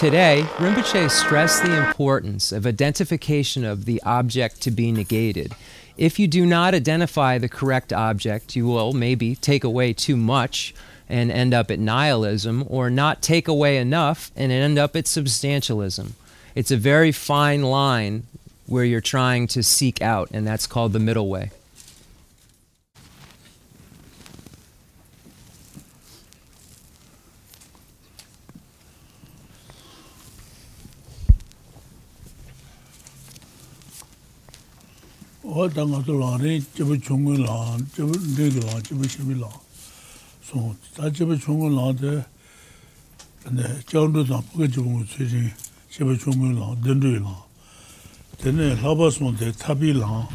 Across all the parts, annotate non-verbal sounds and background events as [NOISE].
Today, Rinpoche stressed the importance of identification of the object to be negated. If you do not identify the correct object, you will maybe take away too much and end up at nihilism, or not take away enough and end up at substantialism. It's a very fine line where you're trying to seek out, and that's called the middle way. 어다 가서 라레 저거 종을 라 저거 내게 라 저거 심이 라 소, 다 저거 종을 라데 근데 저도 다 그게 좀 최신 저거 종을 라 된대 라 되네 하바스몬데 타빌라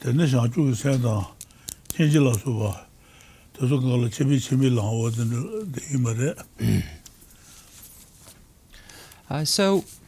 되네 자주 세다 체질라서 봐 저서 그걸 제비 제비 라오든 이 말에 아 so [CLEARS THROAT]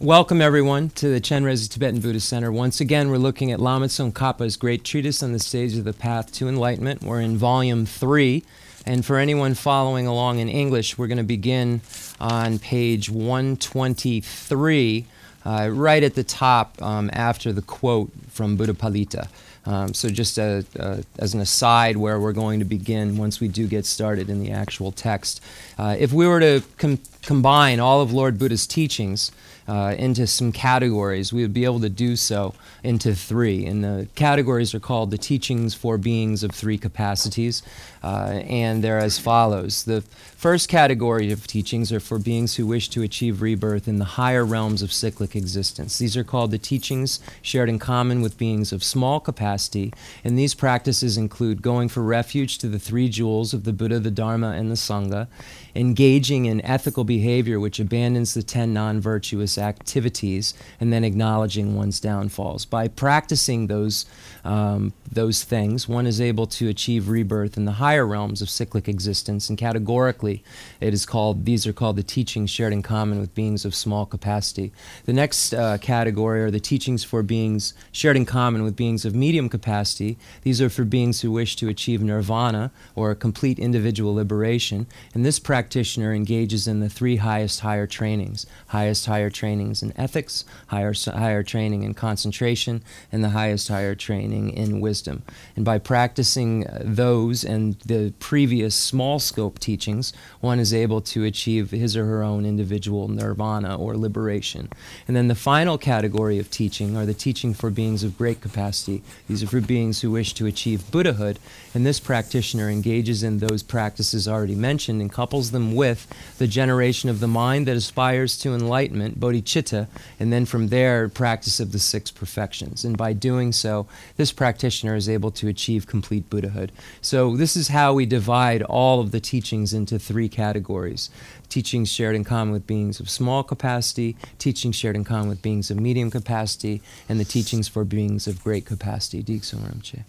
Welcome, everyone, to the Chenrezig Tibetan Buddhist Center. Once again, we're looking at Lama Tsongkhapa's great treatise on the stage of the path to enlightenment. We're in volume three. And for anyone following along in English, we're going to begin on page 123, uh, right at the top um, after the quote from Buddha Palita. Um, so, just a, a, as an aside, where we're going to begin once we do get started in the actual text. Uh, if we were to com- combine all of Lord Buddha's teachings, uh, into some categories. We would be able to do so into three. And the categories are called the teachings for beings of three capacities. Uh, and they're as follows. The first category of teachings are for beings who wish to achieve rebirth in the higher realms of cyclic existence. These are called the teachings shared in common with beings of small capacity. And these practices include going for refuge to the three jewels of the Buddha, the Dharma, and the Sangha engaging in ethical behavior which abandons the 10 non virtuous activities, and then acknowledging one's downfalls. By practicing those, um, those things, one is able to achieve rebirth in the higher realms of cyclic existence, and categorically, it is called, these are called the teachings shared in common with beings of small capacity. The next uh, category are the teachings for beings shared in common with beings of medium capacity. These are for beings who wish to achieve nirvana or complete individual liberation. And this practice practitioner engages in the three highest higher trainings highest higher trainings in ethics, higher higher training in concentration, and the highest higher training in wisdom. And by practicing uh, those and the previous small scope teachings, one is able to achieve his or her own individual nirvana or liberation. And then the final category of teaching are the teaching for beings of great capacity. These are for beings who wish to achieve Buddhahood, and this practitioner engages in those practices already mentioned and couples them with the generation of the mind that aspires to enlightenment, bodhicitta, and then from there, practice of the six perfections. And by doing so, this practitioner is able to achieve complete Buddhahood. So, this is how we divide all of the teachings into three categories teachings shared in common with beings of small capacity, teachings shared in common with beings of medium capacity, and the teachings for beings of great capacity. Diksum Rinpoche.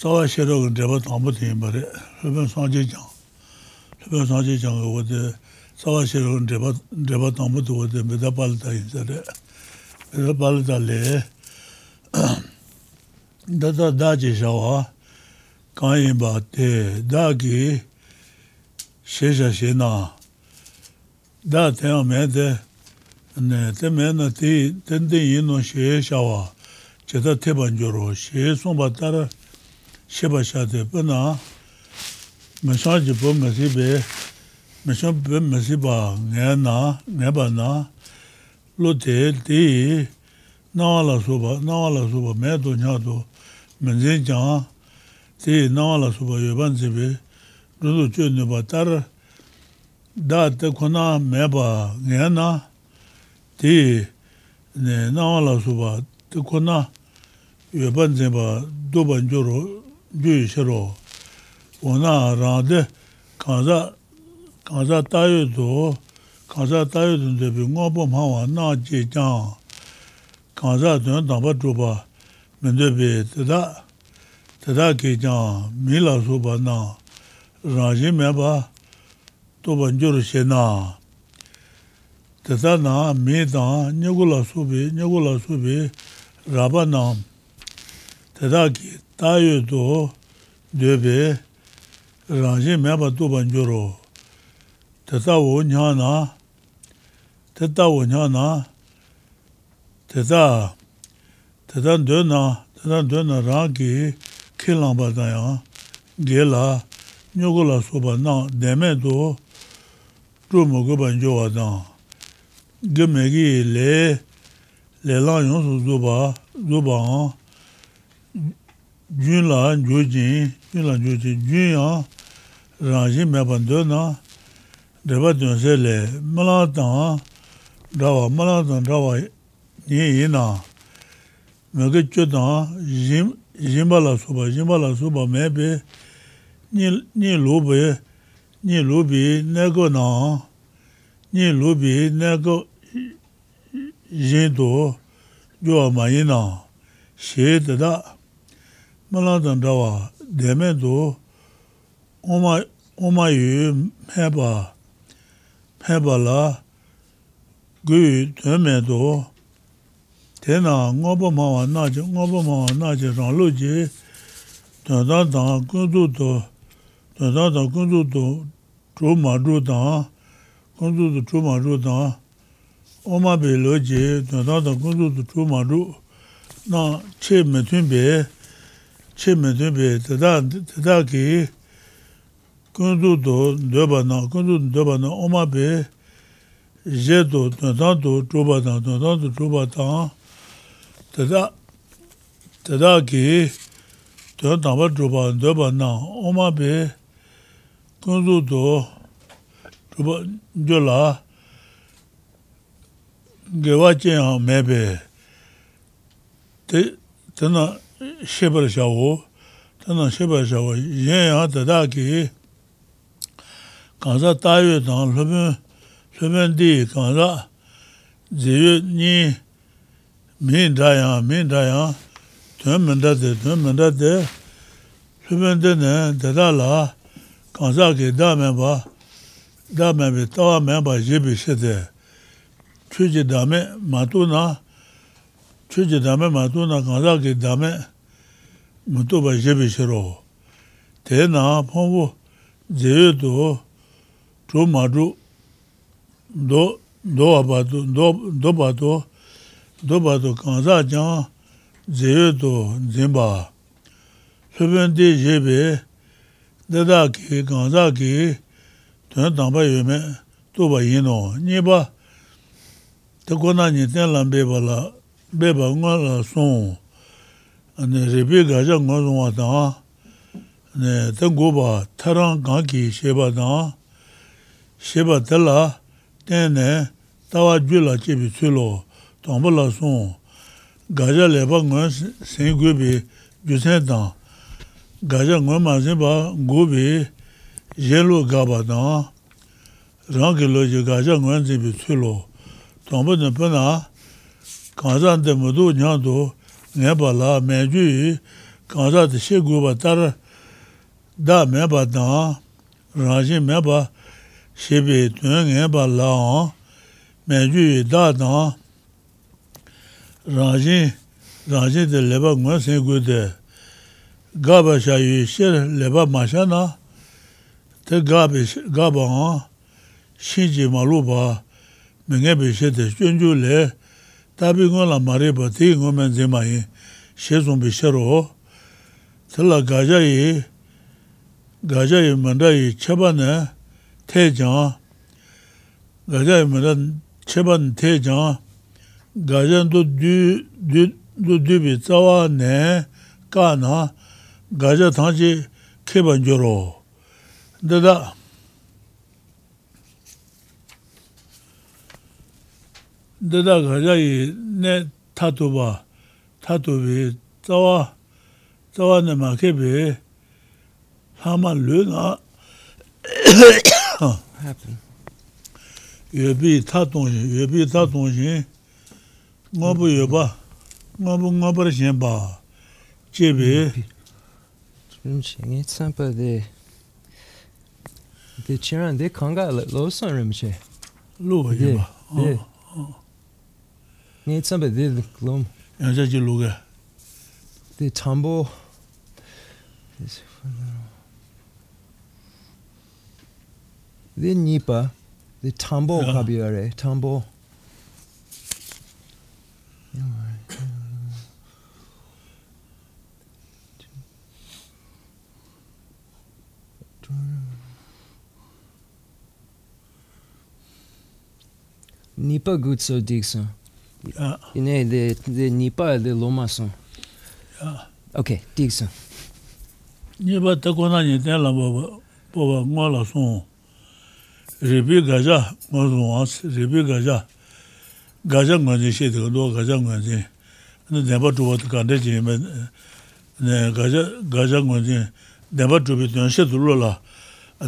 tsawa shiro gan dreba tangpo tingi bari, lupen sanje jang, lupen sanje jang go wade, tsawa shiro gan dreba dreba tangpo tu wade, meda palita yin zare, meda palita le, [CLEARS THROAT] dada da je shawa, kanyin ba te, da ki, she sha she na, da tenga me te, te me na ti, ten ten yin no she shawa, cheta te banjoro, she somba tara, sheba shaate, pa na mashaan jibo masibe, mashaan pe masiba ngaya na, ngayba na, lo te te nawa la soba, nawa la soba, maya to nya to, manzin chan, te nawa la soba yoban zibe, rudu cho nipa tar, da te kuna mayaba ngaya na, te nawa la soba, te kuna yoban ziba doban joro, gyū shiro. Wonā rāndi kānsā, kānsā tāyū tu, kānsā tāyū tu ndebi ngōpo māwa nā jī jāng, kānsā tu nāmbā chūpa mendebi tadā, tadā kī jāng, mīlā sūpa nā, rāñjī mēba tūpa njūru shē nā. Tadā nā mī tāng, nyagulā sūpi, nyagulā sūpi, rāpa nā, tadā kī tayo to debe rangje meba tuban joro. Teta wo nyana, teta wo nyana, teta, teta döna, teta döna rangi kilamba daya, gela, nyugula soba na deme to rumo guban jowa dan. Gemegi le, le lan yon su zuba, zuba an, yun la yu jin, yun la yu jin, yun yang rang jin me pan do na dreba dun se le mala tang drawa, mala tang drawa nye yi na. Me ke chu tang jimba la suba, jimba la suba me pe nye lu pe, nye lu pi ne ko na nye lu pi ne ko jin to yuwa ma yi na. She tata 말라던 다와 데메도 오마 오마유 해봐 해봐라 그 데메도 대나 ngobomawa naje, ngobomawa naje rangloje, tanda-tanga kundu-to, tanda-tanga kundu-to, chuma-chu-tanga, kundu-to chuma-chu-tanga, oma-be-loje, tanda-tanga kundu-to chuma-chu, na che-me-tun-be, chi mi dhibi tida ki kundu do dhoba na, kundu dhoba na oma bi je do dhantan do dhruba na, dhantan do dhruba tang tida tida ki dhan tangpa dhruba dhoba na, oma bi kundu do dhruba dhola gewa chen mebe tena shebar shawo, tanda shebar shawo, yin yang dada ki kansa tayo tang lupen, lupen di kansa ziyo ni min dayang, min dayang, tun minda de, tun minda de, lupen di ne la kansa ki da menba, da menbi, tawa menba jibi shete, chuji dame matu na chuji dame matu na ganda ki dame mutu ba jebi shiro. Te na pongpo zeyo to chu matu do batu, do batu, do batu ganda jang zeyo to zimba. Supen di jebi dada ki ganda ki tun tangpa yume to ba yino. Nipa te kona niten lambe bala beba nga la song, ane rebi gaja nga zongwa tanga, ane ta goba tarang gangi sheba tanga, sheba tala, tenne tawa ju la chebi tsulo, tangpa la song, gaja leba nga sen gobi ju sen tanga, gaja nga ma zinba gobi yenlo gaba tanga, rangi lo je gaja nga zinbi tsulo, tangpa nipa na, kānsān tē mūdū ñāng tō ngē pā lā mē jū yī kānsā tē shē gu pā tār dā mē pā tāng rāngshī mē pā shē pē tuñ ngē pā lā āng mē jū yī dā tāng rāngshī rāngshī tē lē pā ngō sē gu tē gā pā shā yī shē lē pā mā shā na tē gā pā āng shī jī mā lū pā mē ngē pē shē tē shūn jū lē tabi ngon la mareba, ti ngon men zima yin, she zombi shero, tila gaja yi, gaja yi manda yi cheba ne, te jan, gaja yi manda cheba ne te jan, gaja do du, du, du dubi tsawa ne, ka na, gaja tangi keba njoro. Dada, dada 가자이 내 타도바 타도비 자와 자와네 마케비 하마 르나 예비 타동이 예비 타동이 뭐부 예바 뭐부 뭐버 신바 제비 좀 신이 참바데 데 치란데 강가 로선 름체 로 예바 예 tambo. the nipa, the tambo Yeah. kabiare, tambo. Nipa gutso dikso. 야, Ine the the nipa the lomason. 야. Okay, dikso. Ine de de nipa de loma son. Okay, dig son. Nipa ta kona ni de la baba baba ngwa la son. Rebi gaja ngwa son as rebi gaja. Gaja ngwa ni she de do gaja ngwa ni. Ne de ba tu ba ka de ji me ne gaja gaja ngwa ni de ba tu bi de she du lo la.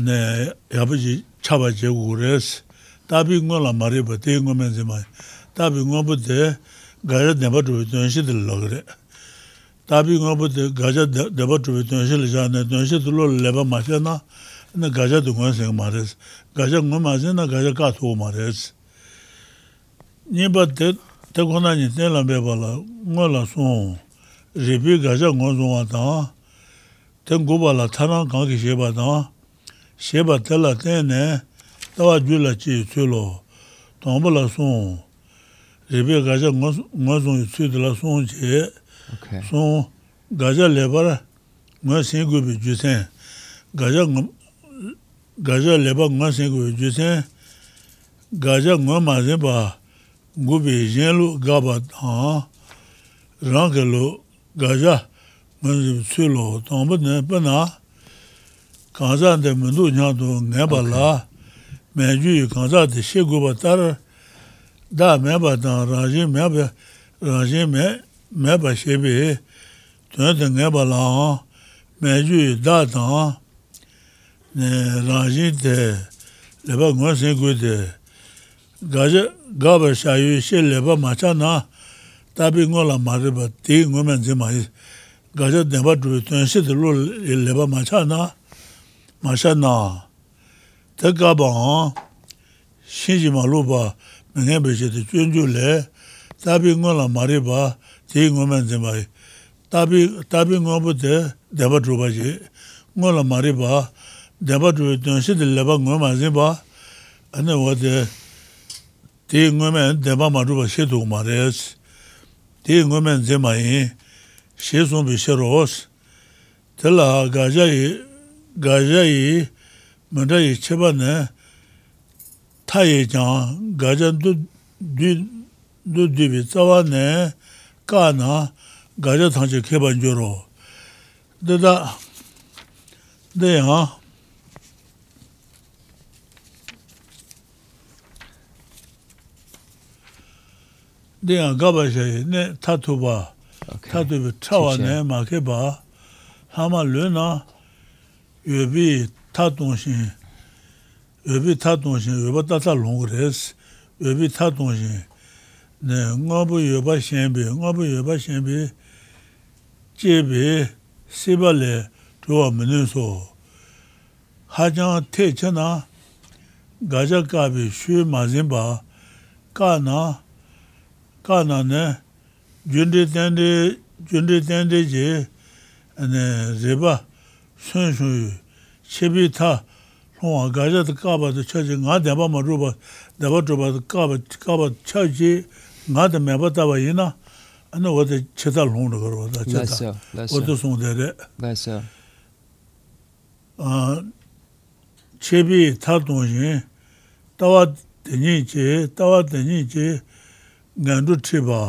Ne ya ba ji cha ba je gu res. Ta bi ngwa la mari ba te ngwa men je ma. tabi ngobu de gaja deba chubi tuyanshi dili logre. Tabi ngobu de gaja deba chubi tuyanshi li zhane, tuyanshi dilo leba masya na, na gaja du nguwan singa mares. Gaja nguwan masya na gaja ka sugu mares. Nipa de, te kuna ni tenla beba la, nguwa la sung, ribi gaja nguwan sungwa tanga, ten guba la tanang kanki sheba tanga, sheba tela tenne, tawa ju la chi tsulo, tangbo la sung, rebe gaja nga zongi tsui dila song che, song gaja lebara nga sen gubi ju sen, gaja leba nga sen gubi ju sen, gaja nga ma zen pa gubi jen lu gaba tang, rangi lu gaja nga zongi tsui lu tangba dine pa na, kanza de mundu nyandu nga pa la, men ju kanza de she guba tarar, dā mē bā tāng rāngshī mē bā, rāngshī mē, mē bā shē bē, tuyān tā ngē bā lāng, mē jū dā tāng, rāngshī tē, lē bā ngō sē gu tē, gā bā shā yu shē lē bā mā chā nā, tā bī ngō lā mā rī bā, tī ngō mē dzī mā yī, gā chā tē bā tū tuyān shē tē lō lē bā mā chā nā, mā chā nā, tā gā bā hāng, shī jī mā lō bā, ngā bēshē tē chūn chū lē, tāpi ngō la mārī bā, tē ngō mēn tē bāi, tāpi ngō bū tē dēbā chū bā chī, ngō la mārī bā, dēbā chū tē shī tē lē bā ngō mā zī bā, anē wā tē, tē ngō mēn dēbā mā chū bā shē tū mā rē sī, tē ngō mēn tē mā yī, shē sōng bī shē rō sī, tē lā gājā yī, gājā yī, mā chā yī chē bā nē, 타에 장 가자도 뒤도 뒤비 싸와네. 까나 가자 당제 개발 조로. 너다 네하 내가 가봐셔 네 타투바 타투비 차와네. 마케바 하마 르나? 유비 타동신 öbi ta dongshin, öba tata longu res, öbi ta dongshin, ngabu yoba shenbi, ngabu yoba shenbi, jebi, siba le, tuwa minin so. Hajang te chana, gaja kabi shu mazinba, ka na, ka na ne, jundi tendi, jundi tendi je, riba, sun shu, chebi ta, rōngwa gāzhā tā kāpa tā chāchī ngā dēmbā mā rūpa dēmbā rūpa tā kāpa kāpa chāchī ngā tā mēmbā tāpa yinā anā wā tā chētā lōng rā kārwa tā chētā wā tā sōng tē rē chēbī tā tōng yīn tāwā tēnyī chē tāwā tēnyī chē ngā rū chēbā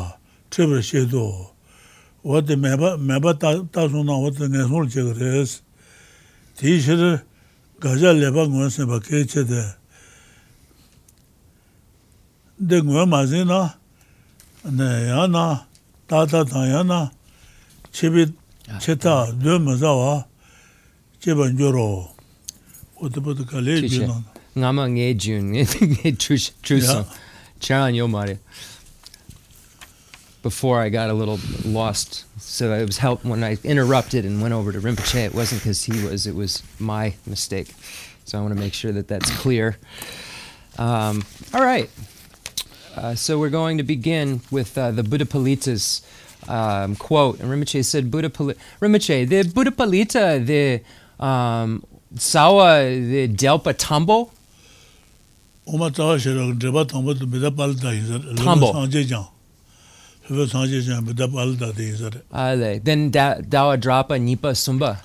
chēbā shē tō wā tā mēmbā tā sōng nā wā tā ngā sōng rā chē kā rēs tī shē rā 가자 레바 고스 바케 체데. de nguwa mazi na, ne ya na, tata ta ya na, chebi cheta dwe maza wa, cheba njoro, otipata ka le ju na. Ngama nge ju, nge chusang, charan yo mare. Before I got a little lost. So it was help when I interrupted and went over to Rinpoche. It wasn't because he was; it was my mistake. So I want to make sure that that's clear. Um, all right. Uh, so we're going to begin with uh, the Buddha Palita's um, quote. And Rinpoche said, "Buddha Pali- Rinpoche, the Buddha Palita, the um, Sawa, the Delpa Tumbo, Oma tsawa shiro tambo tu Ale. Then da, Dawa Drapa Nipa Sumba.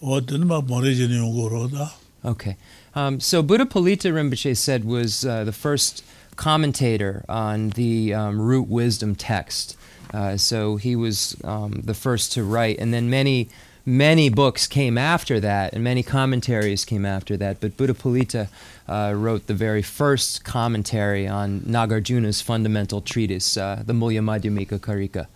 O tini ma mori jini yungu ro da. Okay. Um, so Buddha Palita Rinpoche said was uh, the first commentator on the um, root wisdom text. Uh, so he was um, the first to write, and then many, many books came after that, and many commentaries came after that. But Buddha Palita uh, wrote the very first commentary on Nagarjuna's fundamental treatise, uh, the Mulya Madhyamika Karika.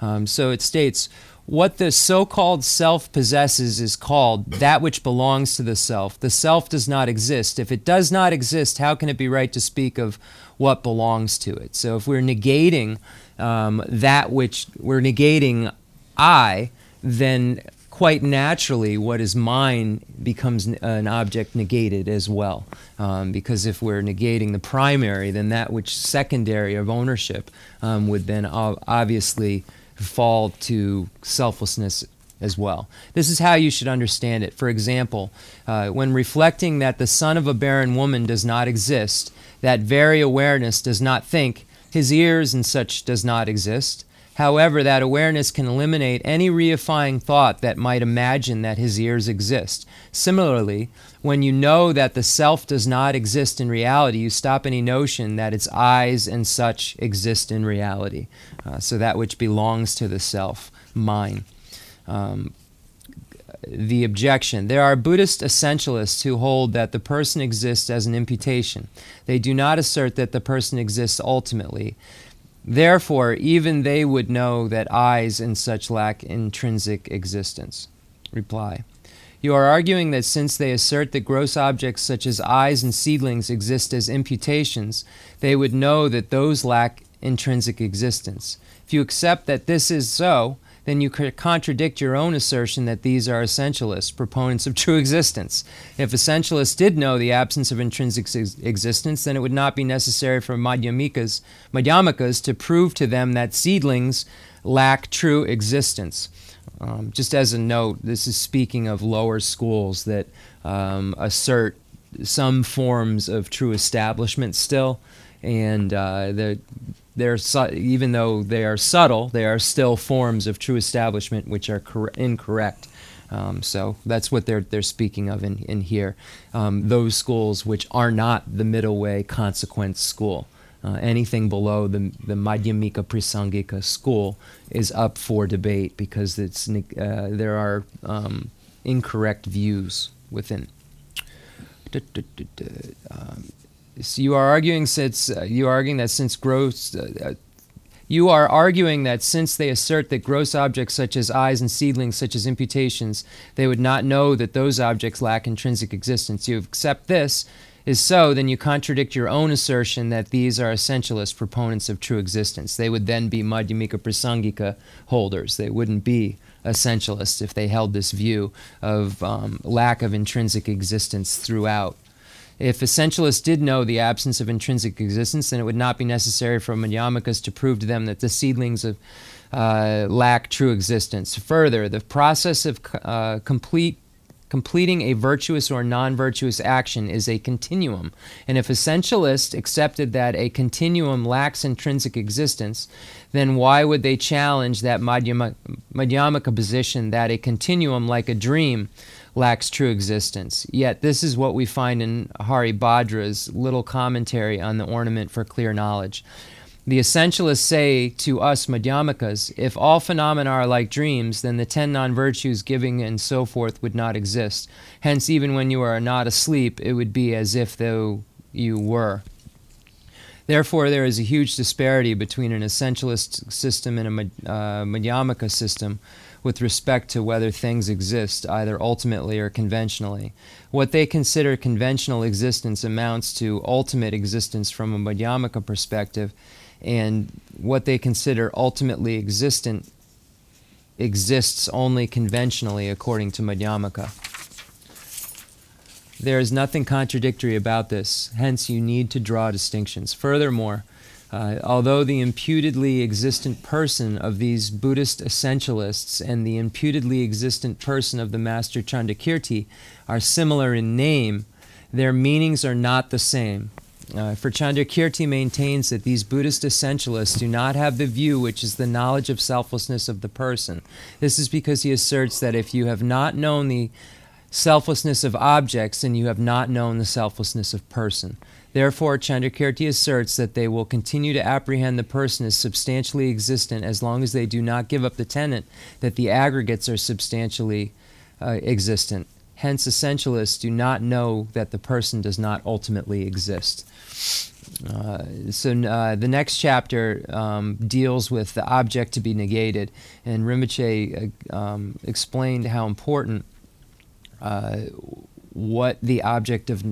Um, so it states, what the so called self possesses is called that which belongs to the self. The self does not exist. If it does not exist, how can it be right to speak of what belongs to it? So if we're negating um, that which we're negating I, then quite naturally what is mine becomes an object negated as well. Um, because if we're negating the primary, then that which secondary of ownership um, would then obviously fall to selflessness as well. This is how you should understand it. For example, uh, when reflecting that the son of a barren woman does not exist, that very awareness does not think, his ears and such does not exist. However, that awareness can eliminate any reifying thought that might imagine that his ears exist. Similarly, when you know that the self does not exist in reality, you stop any notion that its eyes and such exist in reality. Uh, so that which belongs to the self, mine. Um, the objection. There are Buddhist essentialists who hold that the person exists as an imputation. They do not assert that the person exists ultimately. Therefore, even they would know that eyes and such lack intrinsic existence. Reply. You are arguing that since they assert that gross objects such as eyes and seedlings exist as imputations, they would know that those lack intrinsic existence. If you accept that this is so, then you contradict your own assertion that these are essentialists, proponents of true existence. If essentialists did know the absence of intrinsic ex- existence, then it would not be necessary for Madhyamikas, Madhyamikas to prove to them that seedlings lack true existence. Um, just as a note, this is speaking of lower schools that um, assert some forms of true establishment still, and uh, the they're su- even though they are subtle, they are still forms of true establishment which are cor- incorrect. Um, so that's what they're they're speaking of in in here. Um, those schools which are not the middle way consequence school. Uh, anything below the the Madhyamika Prasangika school is up for debate because it's uh, there are um, incorrect views within. Um, you are arguing since uh, you are arguing that since gross uh, uh, you are arguing that since they assert that gross objects such as eyes and seedlings such as imputations they would not know that those objects lack intrinsic existence. You accept this is so then you contradict your own assertion that these are essentialist proponents of true existence. They would then be madhyamika prasangika holders. They wouldn't be essentialists if they held this view of um, lack of intrinsic existence throughout if essentialists did know the absence of intrinsic existence, then it would not be necessary for Madhyamikas to prove to them that the seedlings of, uh, lack true existence. Further, the process of uh, complete completing a virtuous or non-virtuous action is a continuum and if essentialists accepted that a continuum lacks intrinsic existence then why would they challenge that madhyamaka, madhyamaka position that a continuum like a dream lacks true existence. Yet this is what we find in Hari Bhadra's little commentary on the ornament for clear knowledge. The essentialists say to us Madhyamikas, if all phenomena are like dreams, then the ten non virtues, giving, and so forth would not exist. Hence, even when you are not asleep, it would be as if though you were. Therefore, there is a huge disparity between an essentialist system and a uh, Madhyamaka system with respect to whether things exist, either ultimately or conventionally. What they consider conventional existence amounts to ultimate existence from a Madhyamaka perspective, and what they consider ultimately existent exists only conventionally according to Madhyamaka. There is nothing contradictory about this, hence, you need to draw distinctions. Furthermore, uh, although the imputedly existent person of these Buddhist essentialists and the imputedly existent person of the Master Chandrakirti are similar in name, their meanings are not the same. Uh, for Chandrakirti maintains that these Buddhist essentialists do not have the view which is the knowledge of selflessness of the person. This is because he asserts that if you have not known the selflessness of objects, then you have not known the selflessness of person. Therefore, Chandrakirti asserts that they will continue to apprehend the person as substantially existent as long as they do not give up the tenet that the aggregates are substantially uh, existent. Hence, essentialists do not know that the person does not ultimately exist. Uh, so uh, the next chapter um, deals with the object to be negated, and Rinpoche uh, um, explained how important uh, what the object of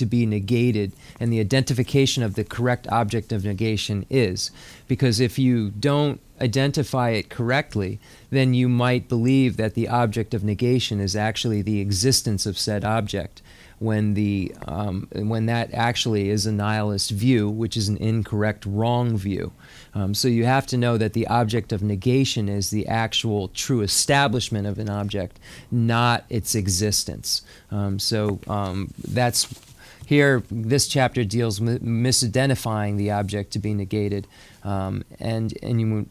to be negated and the identification of the correct object of negation is. Because if you don't identify it correctly, then you might believe that the object of negation is actually the existence of said object. When the um, when that actually is a nihilist view, which is an incorrect, wrong view, um, so you have to know that the object of negation is the actual true establishment of an object, not its existence. Um, so um, that's here, this chapter deals with misidentifying the object to be negated. Um, and and you,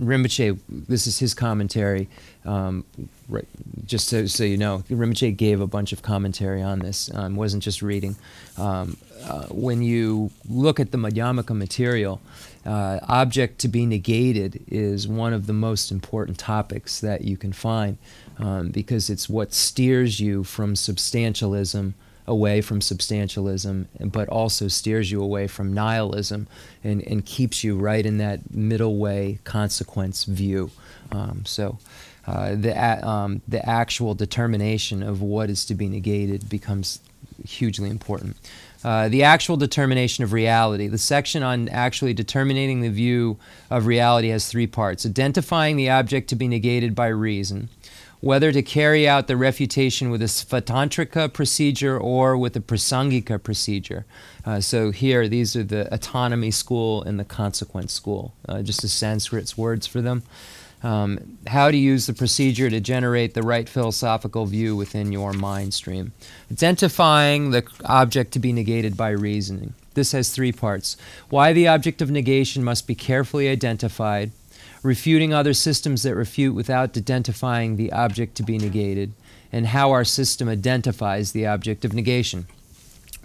Rinpoche, this is his commentary. Um, right, just so, so, you know, Rinpoche gave a bunch of commentary on this. Um, wasn't just reading. Um, uh, when you look at the Madhyamaka material, uh, object to be negated is one of the most important topics that you can find um, because it's what steers you from substantialism away from substantialism, but also steers you away from nihilism and, and keeps you right in that middle way consequence view. Um, so uh, the, um, the actual determination of what is to be negated becomes hugely important. Uh, the actual determination of reality. The section on actually determining the view of reality has three parts identifying the object to be negated by reason, whether to carry out the refutation with a svatantrika procedure or with a prasangika procedure. Uh, so here, these are the autonomy school and the consequence school, uh, just the Sanskrit's words for them. Um, how to use the procedure to generate the right philosophical view within your mind stream. Identifying the object to be negated by reasoning. This has three parts. Why the object of negation must be carefully identified, refuting other systems that refute without identifying the object to be negated, and how our system identifies the object of negation.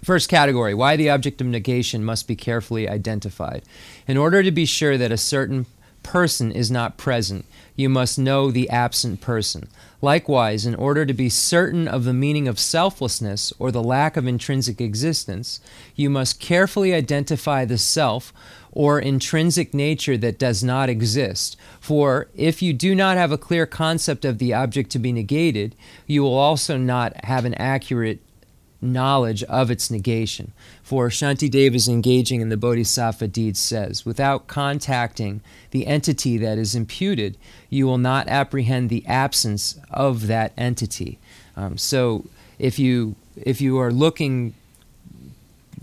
First category why the object of negation must be carefully identified. In order to be sure that a certain person is not present, you must know the absent person. Likewise, in order to be certain of the meaning of selflessness or the lack of intrinsic existence, you must carefully identify the self or intrinsic nature that does not exist. For if you do not have a clear concept of the object to be negated, you will also not have an accurate knowledge of its negation. For Shantideva is engaging in the Bodhisattva deed says, without contacting the entity that is imputed, you will not apprehend the absence of that entity. Um, so if you if you are looking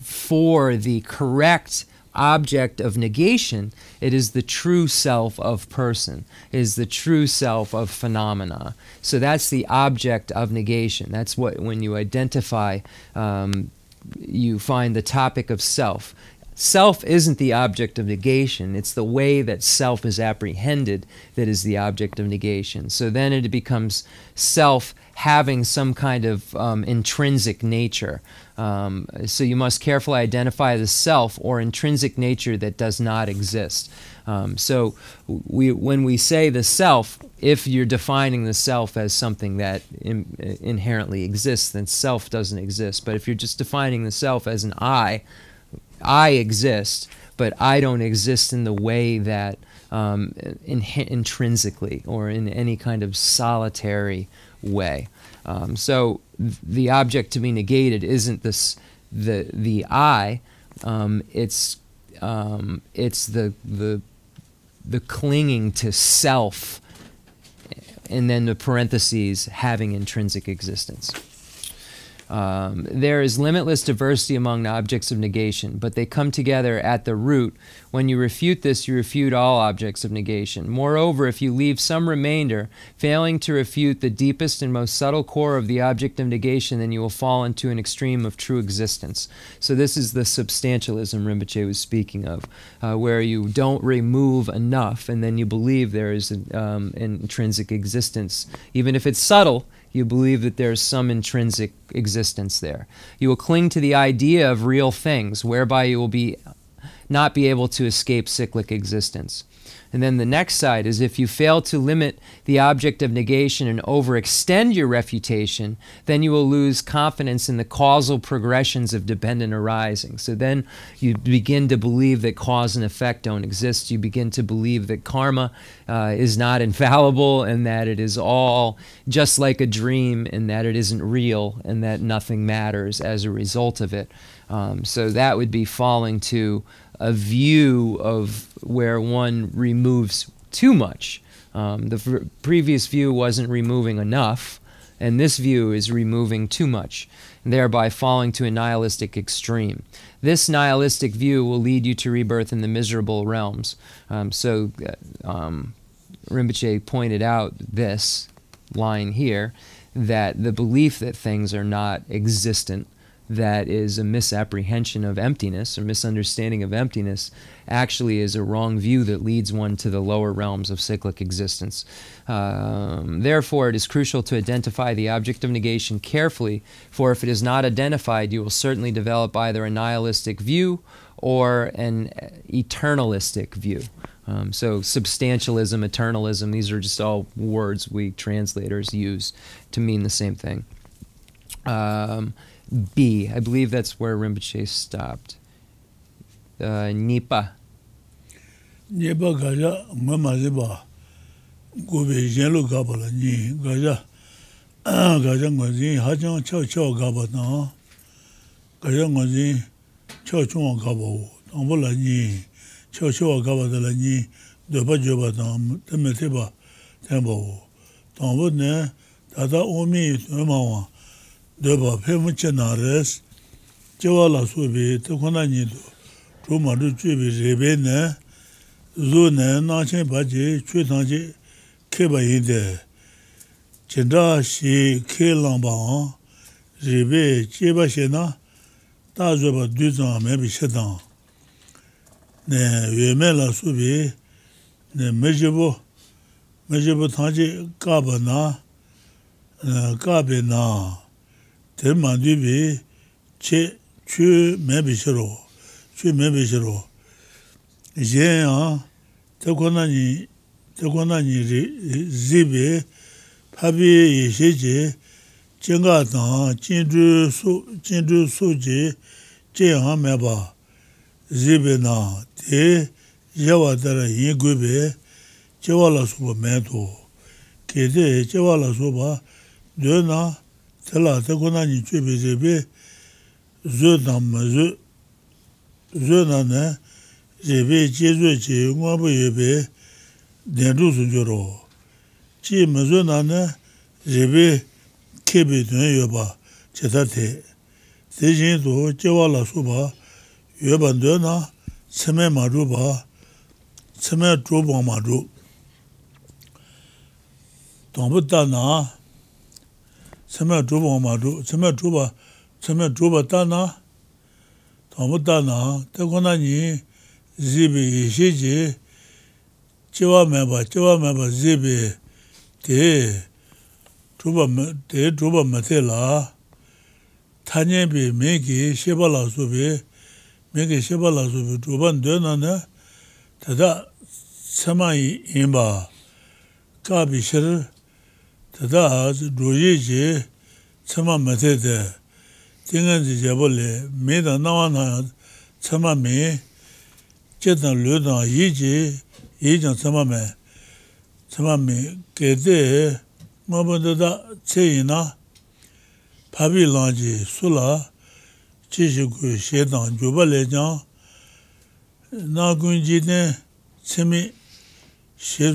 for the correct object of negation, it is the true self of person, it is the true self of phenomena. So that's the object of negation. That's what, when you identify, um, you find the topic of self. Self isn't the object of negation, it's the way that self is apprehended that is the object of negation. So then it becomes self having some kind of um, intrinsic nature. Um, so you must carefully identify the self or intrinsic nature that does not exist. Um, so we, when we say the self, if you're defining the self as something that in, inherently exists, then self doesn't exist. But if you're just defining the self as an I, I exist, but I don't exist in the way that um, in, intrinsically or in any kind of solitary way. Um, so the object to be negated isn't this the the I. Um, it's um, it's the the the clinging to self, and then the parentheses having intrinsic existence. Um, there is limitless diversity among the objects of negation, but they come together at the root. When you refute this, you refute all objects of negation. Moreover, if you leave some remainder, failing to refute the deepest and most subtle core of the object of negation, then you will fall into an extreme of true existence. So, this is the substantialism Rinpoche was speaking of, uh, where you don't remove enough and then you believe there is an um, intrinsic existence. Even if it's subtle, you believe that there's some intrinsic existence there. You will cling to the idea of real things, whereby you will be not be able to escape cyclic existence. And then the next side is if you fail to limit the object of negation and overextend your refutation, then you will lose confidence in the causal progressions of dependent arising. So then you begin to believe that cause and effect don't exist. You begin to believe that karma uh, is not [LAUGHS] infallible and that it is all just like a dream and that it isn't real and that nothing matters as a result of it. Um, so that would be falling to a view of where one removes too much. Um, the f- previous view wasn't removing enough, and this view is removing too much, thereby falling to a nihilistic extreme. This nihilistic view will lead you to rebirth in the miserable realms. Um, so, uh, um, Rinpoche pointed out this line here that the belief that things are not existent that is a misapprehension of emptiness or misunderstanding of emptiness actually is a wrong view that leads one to the lower realms of cyclic existence. Um, therefore, it is crucial to identify the object of negation carefully, for if it is not identified, you will certainly develop either a nihilistic view or an eternalistic view. Um, so, substantialism, eternalism, these are just all words we translators use to mean the same thing. Um, B. I believe that's where Rinpoche stopped. Uh, Nipa. Nipa gaja mama ziba gobe yenlo gaba ni gaja gaja ngozi hajang chao chao gaba na gaja ngozi chao chao gaba wo tangbo la ni chao chao gaba da la ni doba joba tang teme teba tenba wo tangbo ne tata omi tuema wa dēba pēmu che nā rēs, chewa lā sūbi, tē khu nā nī tō, chū mā rū chū bē rē bē nē, zū nē, nā chēn bā chē, chū tāng chē, kē bā yī dē, chē chendā shī kē lāng bā ngā, rē bē chē bā shē nā, tā zō bā dū zāng mē bē shē tāng. Nē, wē mē lā sūbi, nē mē chē bō, mē chē bō tāng chē kā bā nā, kā bē nā, ten mandui bi che chu me bi shiro, chu me bi shiro. Yen ya, te kona ni, te kona ni zi bi, pabi yi she je, jenga tang, jindu su, jindu su je, je ya me ba, zi bi na, te yewa tara yin gui bi, jewa la su ba me to, ke de jewa la su ba, de na, tila ta kuna ni chubi zebi zo dhamma zo, zo nana zebi che zo che nguwabu yebi denru sunjo ro. Chi ma zo nana zebi kebi dun yoba cheta te. Te jin to chewa la suba yoba dun na tsime ma ruba, tsime druba ma ru. Tongpa ta na tsime dhruva oma dhruva, tsime dhruva, tsime dhruva ta na, dana, ta na, te kona nyi zibi ishi ji, chiwa meba, chiwa meba zibi, te dhruva, te dhruva mati la, tanya bi mingi sheba la subi, mingi sheba la subi dhruva ndo na na, tada tsima inba, kabi shir, tata dhruji ji tsama mati te tingan ji jebo le mi dan nawa na tsama mi che dan lu dan yi ji yi jan tsama me. Tsama mi ke te ngabo tata tse yi na. Pabi lan ji su la chi shi gu she dan juba le jan na gun ji ten tsemi she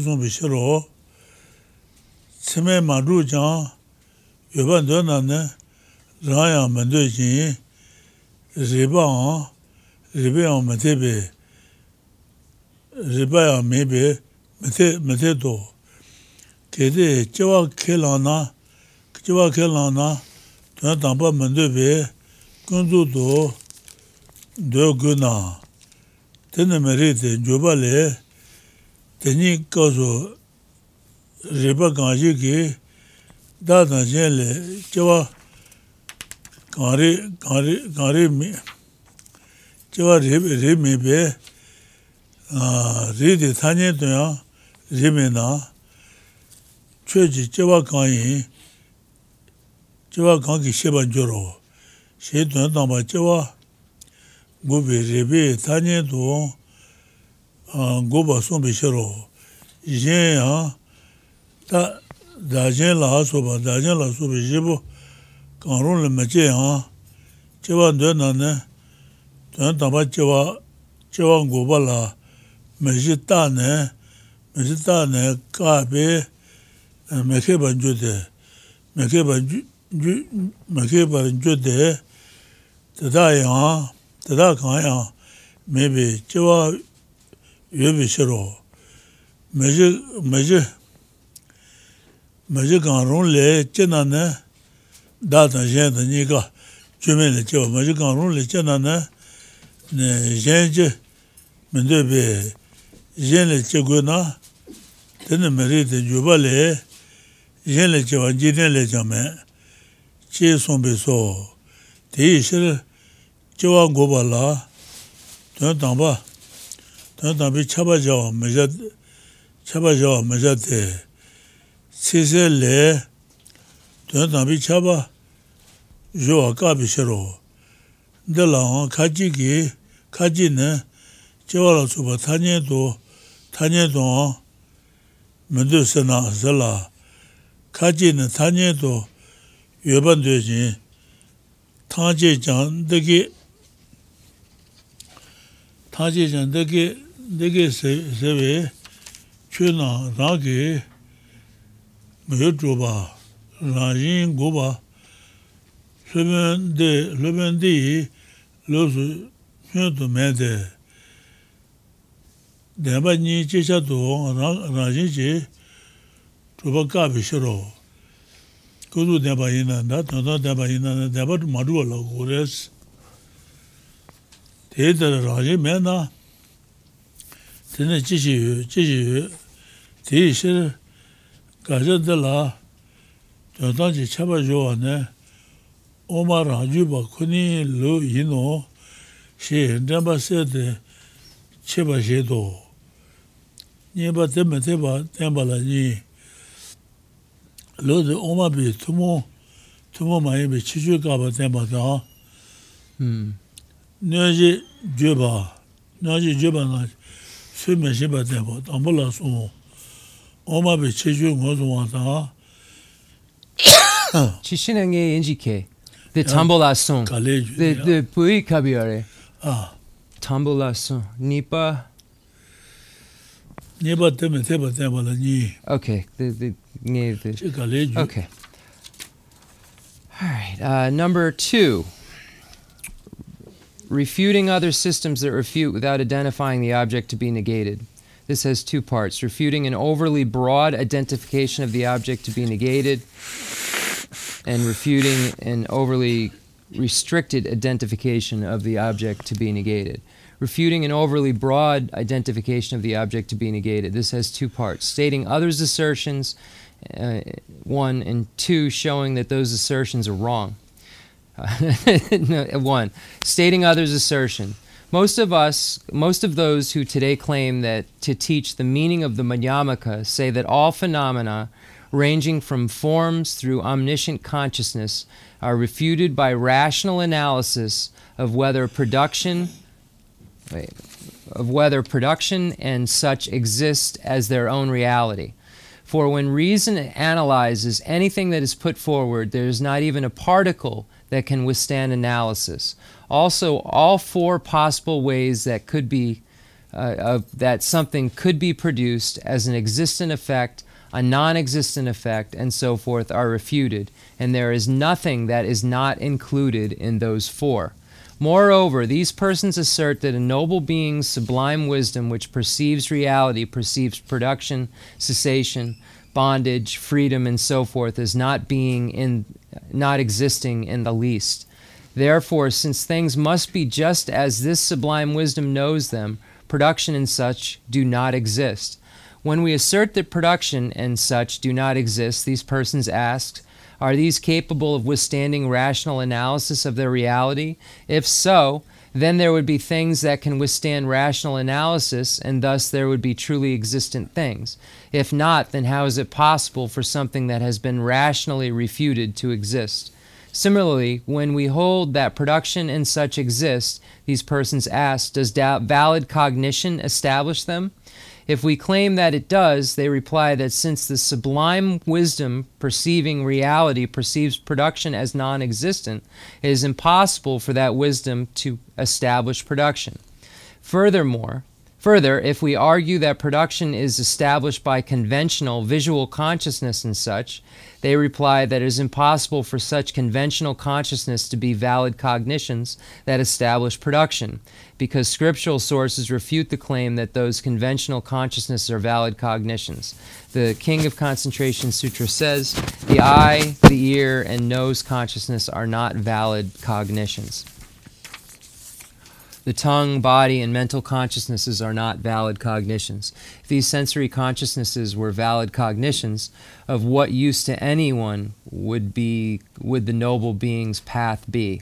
zumbi she roo tsime madru jang yoban do nane rāyāng mendo jing riba ang, riba yang mate be, riba yang me be mate do. Tede jiwa ke lana, jiwa ke lana duna tangpa mendo be kundu do do guna. Tene me re te joba le, teni kazo riba ganji ki da danjen le chewa gari, gari, gari mi, chewa ribi, ribi be, ridi tanyen tuya ribi na, choji chewa ganyi, chewa gangi sheba joro, she tuya tamba chewa gubi ribi tanyen tu guba sumbi shiro, yin ya, 다 다제 라소바 다제 라소베 제보 강론을 맞제 아 제가 되나네. 전 담바 제가 제가 고발라. 메지타네. 메지타네 카베 메케 반주데. 메케 반주 메케 반주데. 다다야. 다다 가야. 메베 제가 예비 싫어 메지 메지 maji kaan rung le che na ne da tan shen tan nyi ka chume le che wa maji kaan rung le che na ne ne shen che mendo be shen le che go na tene meri ten juba le shen le che wa ji ten le che me che son be so te yi shir che wa go ba la ten tang ba ten tang bi cha ba ja wa maja cha ba ja wa maja te sese le tuyan tambi chaba yuwa kabi shiro. De la hon kaji ki, kaji ne chewa la tsuba tanye do, tanye do hon mendo se na se la. Kaji ne tanye do yuban do jin tanje jan degi tanje jan degi degi sewe chuna rangi mē chōpa, rāyīn gōpa, sōpēndē, lōpēndē yī lōsū myō tō mē tē, dēmbā nī chēchā tō rāyīn chē chōpa kāpi shirō, kōtū dēmbā yī nā nā, tōntā dēmbā yī nā nā, dēmbā tō mā rūwa lā gō rēs, tē tē rāyīn mē nā, tē nē chēchī yu, chēchī yu, tē yī shirō, 가져들라. 저다지 잡아 줘네. 오마 라주바 코니 로 이노. 시 잡아세데 제바 제도. 네바 때문에 제바 때발아니 로즈 오마비 투모 투모 많이 비 치주가 봐 때마다. 음. 너지 줘봐 너지 줘봐 나 수면 제바 때바 안 몰라서 oma pī chī chū ngō sū wā tā. Chishinange Injike. Song. The the Pui Kabiare. ā, Tambola song. Nipa. nye pa tēmē tē pa lā nī. Okay. The the yeah, the. Okay. All right. Uh, number two. Refuting other systems that refute without identifying the object to be negated. This has two parts refuting an overly broad identification of the object to be negated, and refuting an overly restricted identification of the object to be negated. Refuting an overly broad identification of the object to be negated. This has two parts stating others' assertions, uh, one, and two, showing that those assertions are wrong. [LAUGHS] no, one, stating others' assertion. Most of us, most of those who today claim that to teach the meaning of the Madhyamaka say that all phenomena, ranging from forms through omniscient consciousness, are refuted by rational analysis of whether production, wait, of whether production and such exist as their own reality. For when reason analyzes anything that is put forward, there is not even a particle that can withstand analysis. Also, all four possible ways that could be uh, of, that something could be produced as an existent effect a non existent effect, and so forth are refuted, and there is nothing that is not included in those four. Moreover, these persons assert that a noble being's sublime wisdom, which perceives reality, perceives production, cessation, bondage, freedom, and so forth, as not being in, not existing in the least. Therefore, since things must be just as this sublime wisdom knows them, production and such do not exist. When we assert that production and such do not exist, these persons ask, are these capable of withstanding rational analysis of their reality? If so, then there would be things that can withstand rational analysis, and thus there would be truly existent things. If not, then how is it possible for something that has been rationally refuted to exist? Similarly, when we hold that production and such exist, these persons ask, Does valid cognition establish them? If we claim that it does, they reply that since the sublime wisdom perceiving reality perceives production as non existent, it is impossible for that wisdom to establish production. Furthermore, Further, if we argue that production is established by conventional visual consciousness and such, they reply that it is impossible for such conventional consciousness to be valid cognitions that establish production, because scriptural sources refute the claim that those conventional consciousnesses are valid cognitions. The King of Concentration Sutra says the eye, the ear, and nose consciousness are not valid cognitions. The tongue, body, and mental consciousnesses are not valid cognitions. If these sensory consciousnesses were valid cognitions, of what use to anyone would be would the noble being's path be?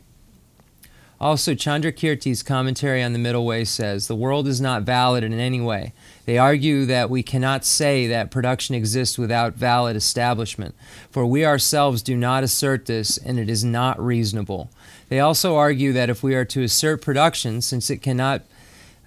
Also, Chandrakirti's commentary on the Middle Way says the world is not valid in any way. They argue that we cannot say that production exists without valid establishment, for we ourselves do not assert this, and it is not reasonable. They also argue that if we are to assert production, since it cannot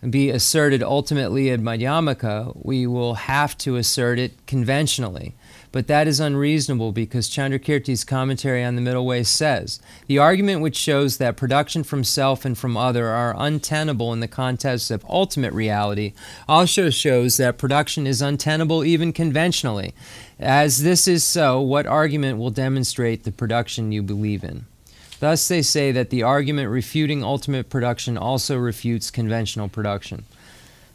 be asserted ultimately in Madhyamaka, we will have to assert it conventionally. But that is unreasonable because Chandrakirti's commentary on the Middle Way says the argument which shows that production from self and from other are untenable in the context of ultimate reality also shows that production is untenable even conventionally. As this is so, what argument will demonstrate the production you believe in? Thus, they say that the argument refuting ultimate production also refutes conventional production.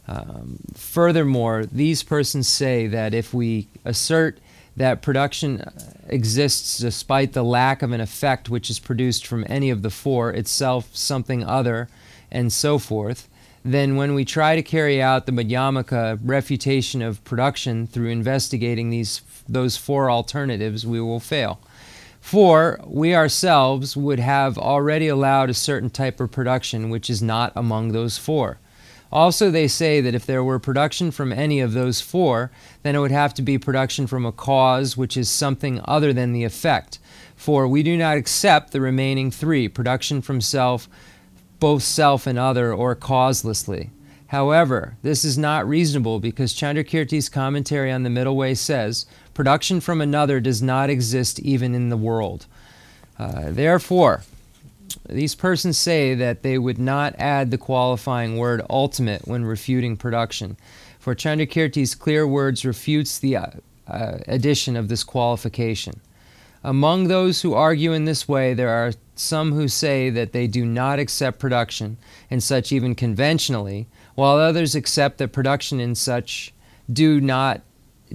Um, furthermore, these persons say that if we assert that production exists despite the lack of an effect which is produced from any of the four, itself something other, and so forth, then when we try to carry out the Madhyamaka refutation of production through investigating these, those four alternatives, we will fail. For we ourselves would have already allowed a certain type of production which is not among those four. Also, they say that if there were production from any of those four, then it would have to be production from a cause which is something other than the effect. For we do not accept the remaining three production from self, both self and other, or causelessly. However, this is not reasonable because Chandrakirti's commentary on the Middle Way says production from another does not exist even in the world. Uh, therefore, these persons say that they would not add the qualifying word ultimate when refuting production. For Chandrakirti's clear words refutes the uh, uh, addition of this qualification. Among those who argue in this way, there are some who say that they do not accept production, and such even conventionally, while others accept that production and such do not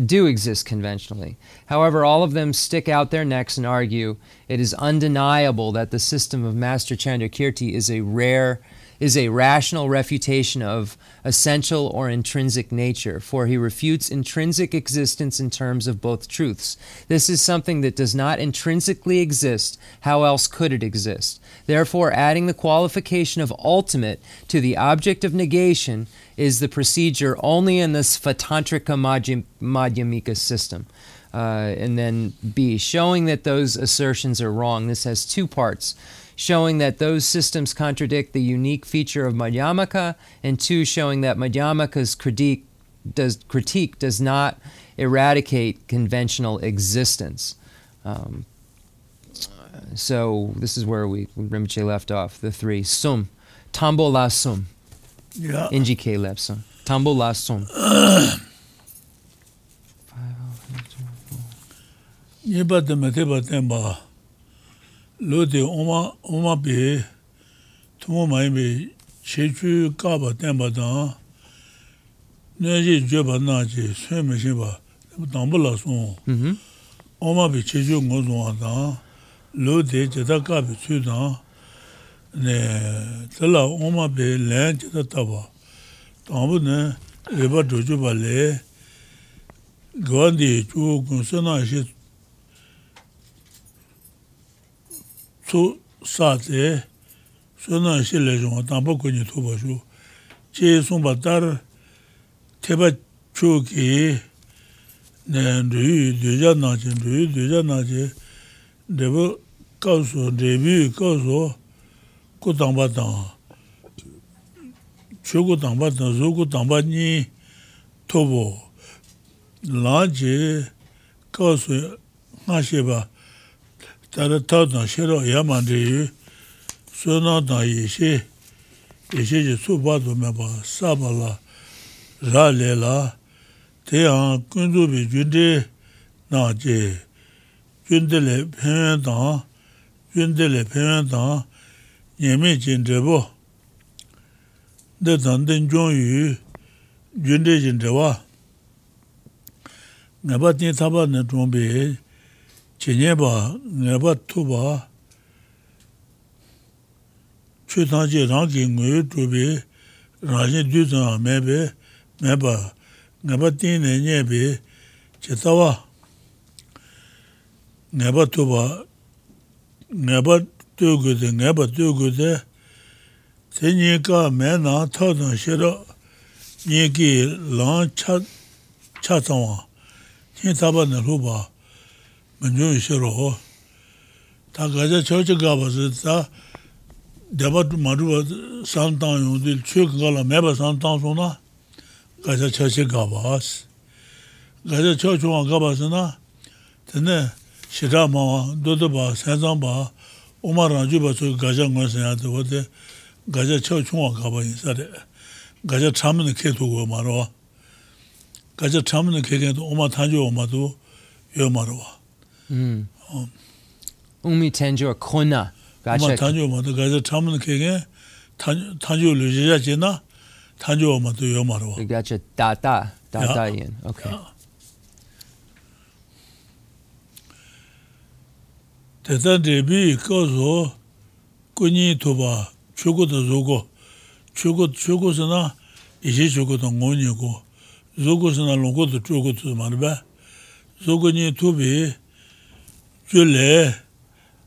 do exist conventionally. However, all of them stick out their necks and argue it is undeniable that the system of Master Chandrakirti is a rare is a rational refutation of essential or intrinsic nature, for he refutes intrinsic existence in terms of both truths. This is something that does not intrinsically exist. How else could it exist? Therefore, adding the qualification of ultimate to the object of negation is the procedure only in the Svatantrika Madhyamika system. Uh, and then B, showing that those assertions are wrong. This has two parts showing that those systems contradict the unique feature of Madhyamaka, and two, showing that Madhyamaka's critique does, critique does not eradicate conventional existence. Um, so this is where we Rinpoche left off. The three sum, tambo la sum, Yeah. NGK Lapson. Tambo Lapson. [CLEARS THROAT] Nyeba dame teba tenpa lo de oma, oma pe tumo mayi pe che chu kaba tenpa tanga nyanji jeba na je suen me sheba tambo Lapson. Mm-hmm. Oma pe che chu ngo zonga tanga lo de jeta kaba chu tanga 네 tala oma pe len chita taba tambu ne reba dojo pa le gandhi chu gunsa na shi tsu sa te su na shi le zhunga tambu kunyi toba shu che sumba tar teba chu ki ne ruyu doja na che ruyu doja na che rebu kausu rebu kausu gu dāmbā dāng, chū gu dāmbā dāng, zū gu dāmbā nī tōbō, lā jī kā sui ngā shē bā, tāra tā dāng shē rō yā mā rī yu, sui nā dāng yī shē, yī shē jī sū bā dō mē bā, sā bā lā, rā lē lā, tē yāng kuñ dō bī jūn dē nā jī, jūn dē lē pēng dāng, jūn dē lē pēng dāng, yeme jin drebo, de tanden zhong yu junde jin drewa, ngaba tni taba na zhongbe, chenye ba, ngaba tu ba, chu tangje rangi nguyo dhrubi, rangi du zang mebe, meba, ngaba tni na nyebe, che tawa, ngaba tu ba, ngaba tū gu dē, ngē pa tū gu dē, tē nī kā mē nā tā tāng shē rā, nī kī lāng chā, chā tāng wā, nī tā pa nā rū pa, mē nyū shē rā hō, tā kā chā chā chā kā pa sē, tā dē pa mā rū pa sāng tāng yōng dē, chū kā lā mē pa sāng tāng sō na, kā chā chā chā kā pa sē, kā chā chā chā wā kā pa sē na, tē nē, shirā mā wā, dō dō pa, sēn tāng pa, 오마 라주바 저 가자 거서야도 어때 가자 쳐 총어 가봐 인사래 가자 참는 계속고 말어 가자 참는 계획도 오마 타죠 오마도 요 말어 음 umi tenjo kona gacha ma tanjo ma da gaza tamne kege tanjo lu jeja jena tanjo ma do yo marwa gacha data data yin. Okay. Yeah. Tetan debi kazo kunyi toba chogo to zogo, chogo chogo sana ishe chogo to ngonyi go, zogo sana longo to chogo to marba, zogo nyi tobi jule,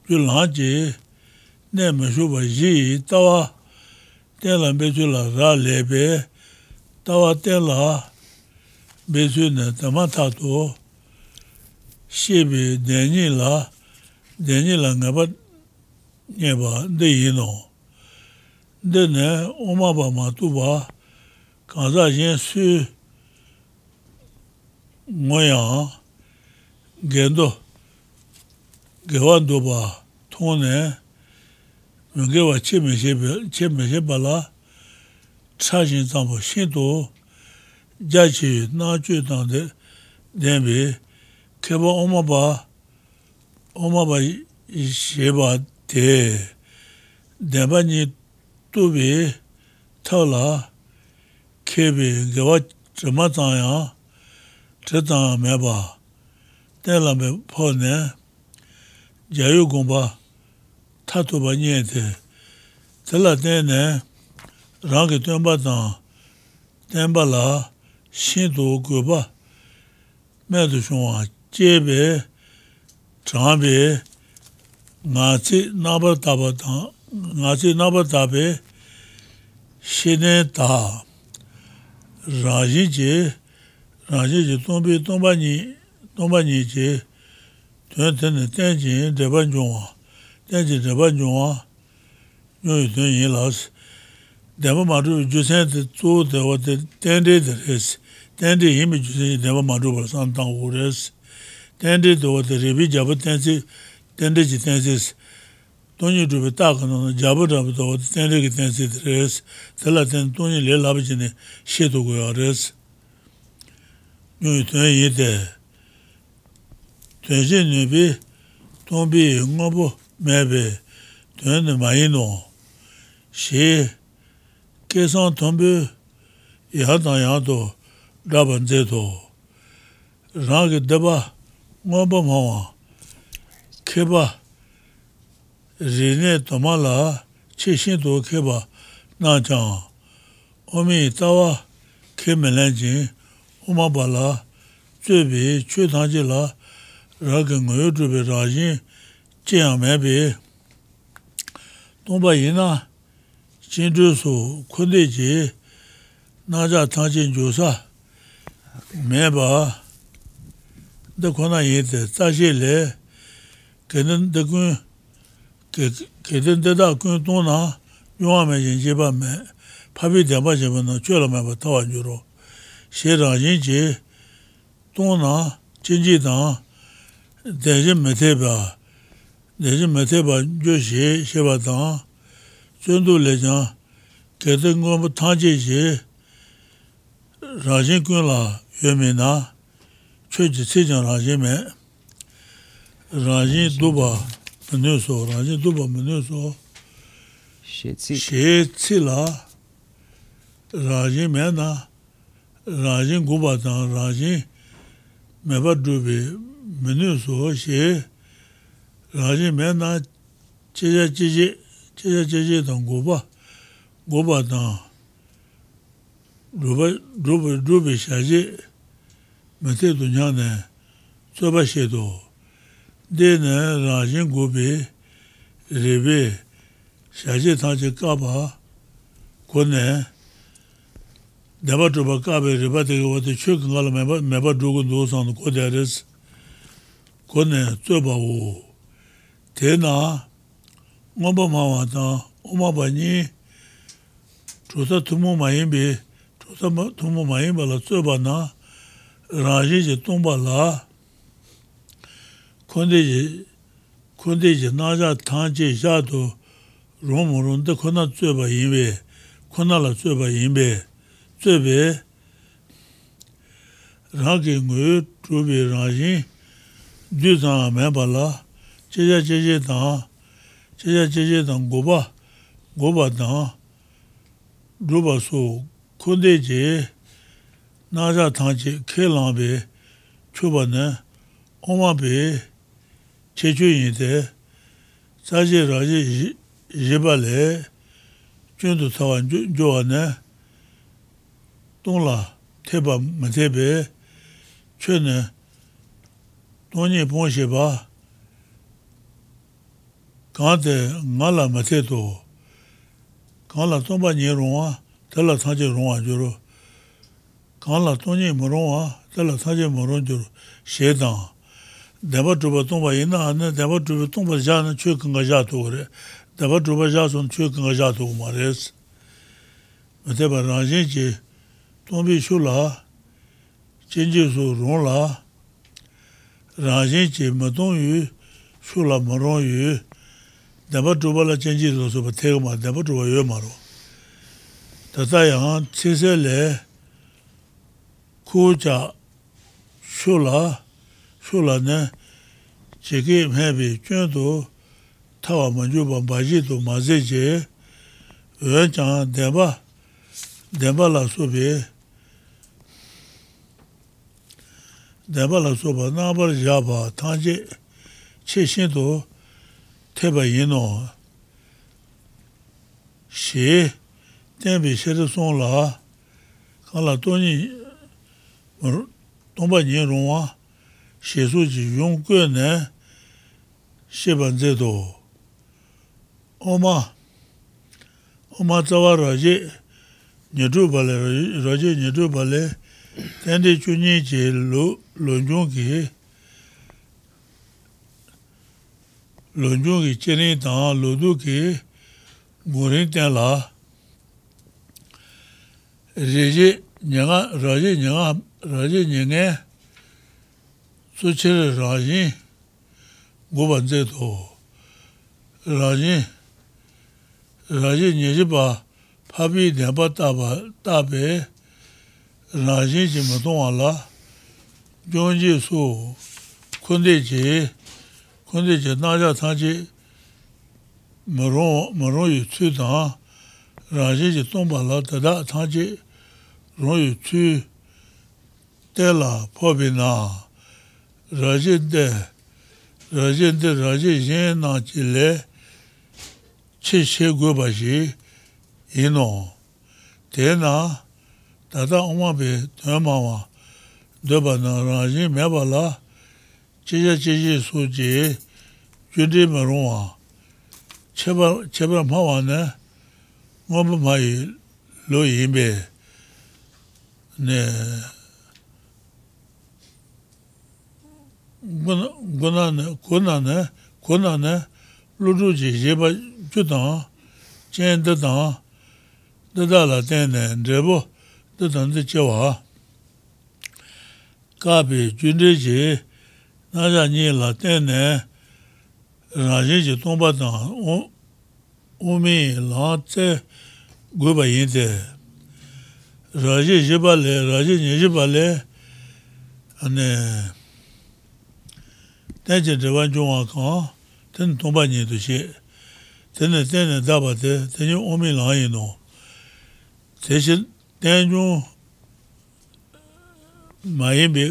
julanji, ne mashoba ji, tawa tenla bechula ra lebe, tawa tenla bechuna tama tato, shebe denyi la, dēnyī lā ngā bā nye bā dē yī nō. Dē nē omā bā mā tū bā kānsā yēn sū ngō yā gēndō gēwān tū bā tō nē ngē wā chē mē shē bā lā chā shīn tāng bō shīn tō jā chī nā chū tāng dē dēn bī kē bā omā bā 오마바 쉐바 데 데바니 투비 타라 케비 게와 저마자야 저다 메바 텔라메 포네 자유 공바 타토바 니에데 텔라데네 랑게 템바다 템발라 신도 고바 매도 좋아 제베 chāngbē ngācī nāpa tāpa tāng, ngācī nāpa tāpe shēnē tā, rājī jī, rājī jī tōmbī tōmbā nī, tōmbā nī jī, tuyān tēne tēn jī dēbā njōngwā, tēn jī dēbā njōngwā, nyō yu tuyān yī lās, dēbā mā rū jūsēn tē tsū tē wā tē tēn dē tē rēs, tēn dē yī mī jūsēn yī dēbā mā rū bā sān tāng wū rēs, tenri dogo te ribi jabu tensi, tenri chi tensi, tonyi rupi taka nono jabu rabu dogo te tenri ki tensi res, tela ten tonyi le labi chini she dogo ya res. Nyuyi tonyi yi te, tonyi nyubi, tonbi ngobu mebe, tonyi mayi no, she, kesan tonbi, yadan yado, raban zedo, rangi deba, ngoba mawa keba rine doma la che shin do keba na jang omi tawa ke melen jin oma ba la zöbi chö tangji la raga ngoyo dhubi rajin jiyang mebi tongba yina jin dhru su kundi ji na ja tangji njusa meba dā kōnā yé tā, tā xé lé, kēdēn dā kūn, kēdēn dā dā kūn tō nā, yuwa mē yin jē bā mē, pāpi dā bā jē bā nā, chō rā mē bā tā wā jū rō, xé rā yin jē, tō nā, chēn jī dā, dā jī mē tē bā, dā jī mē tē bā, jō xé, xé bā dā, chōn tō lé jā, kēdēn kōn bā tā jē jē, rā jī kūn lā, yuwa mē nā, 최지 세전 라제메 라제 두바 문에서 라제 두바 문에서 셰치. 셰치라 라제메나 라제 고바다 라제 메바 두베 문에서 셰 라제메나 제제 제제 제제 제제 동 고바 고바다 루바 루바 루비 샤제 mate dunya ne tsoba she do, de ne rajin gobe, rebe, shaje tangche kaba, ko ne, deba toba kabe reba tege wate chok ngala meba drogo do san ko deres, ko ne tsoba wo, te na, ngaba ma wata, oma ba nyi, chosa tumu ma yinbe, chosa tumu ma yinba la tsoba na, rāyī jī tōmbā lā, kondē jī, kondē jī nājā tāng jī yā tō rōng mō rōng tā kōnā tsui bā yīmbē, kōnā lā tsui bā yīmbē, tsui bē, rā kī ngū tū bē rāyī, dū tāng mē bā lā, chē chā chē chē tāng, chē chā chē chē tāng gō bā, gō bā tāng, rū bā sō, kondē jī, 나자 당지 케랑베 초반에 오마베 제주인데 사제라지 예발레 준도 사완 조안에 동라 대바 마제베 최네 돈이 보셔봐 가데 말라 마제도 가라 좀바 녀롱아 달라 사제 롱아 주로 kāla tōnyi mōrōngwa, tēla sācē mōrōng jōrō, shē tāng. Dēba chūpa tōngpa yinā ānā, dēba chūpa tōngpa jā nā chū kāngā jā tō rē, dēba chūpa jā sōn chū kāngā jā tō mā rē sī. Mā tēpa rāngshēn chī, tōngpi shū lā, chēnchī sū rōng lā, rāngshēn chī mā tōng yu, shū lā mā rōng yu, dēba chūpa lā chēnchī sū sū pa tēka mā, dēba chūpa yu mā rō. Tātā yāng, chē sē lē, 고자 쇼라 쇼라네 제게 매비 쩨도 타와 먼저 반바지도 마제제 외자 대바 대발라 소비 대발라 소바 나발 잡아 타제 최신도 태바 이노 시 대비 세르송라 갈라 돈이 tōmba nye rōngwa shēsū jī yōng kio nē shēban zē tō. Oma, oma tsawa rājī nyadrū bālē, rājī nyadrū bālē tēndē chūnyē jī lōngyōng kī lōngyōng kī chēnē tāng lōdū kī ngōrēng tēng lā rājī nyāngā, rājī nyāngā rāyī nyingi tsūchiri rāyī guban zē tō rāyī rāyī nyingi bā pāpi dhyāpa tāpa tāpe rāyī jī mātōngwa lā gyōngjī sū kundi jī kundi jī nājā tāngji marōng yu tsū tāng rāyī jī tōngpa lā tadā tāngji rōng yu tsū tela pobi na rajin de rajin de rajin yin na chi le chi she gu ba shi ino te na tata oma bi tuyama wa doba na rajin me ba la chi she chi she su ji jundi me rungwa chebra ma wa ne ngoba ma yi lo yin be ne 고나네 고나네 고나네 루루지 제바 주다 젠다다 다다라 텐네 드보 다단데 제와 가비 준데지 나자니라 텐네 라제지 동바다 오 오메 라체 고바인데 라제 제발레 라제 녀제발레 아네 dāngi dhāvān chōngwā kāng, tēn tōmbā nyi tu shē, tēn tēn dāba tē, tēn yō ōmi lā yī nō, tē shē tēn chōng mā yī bē,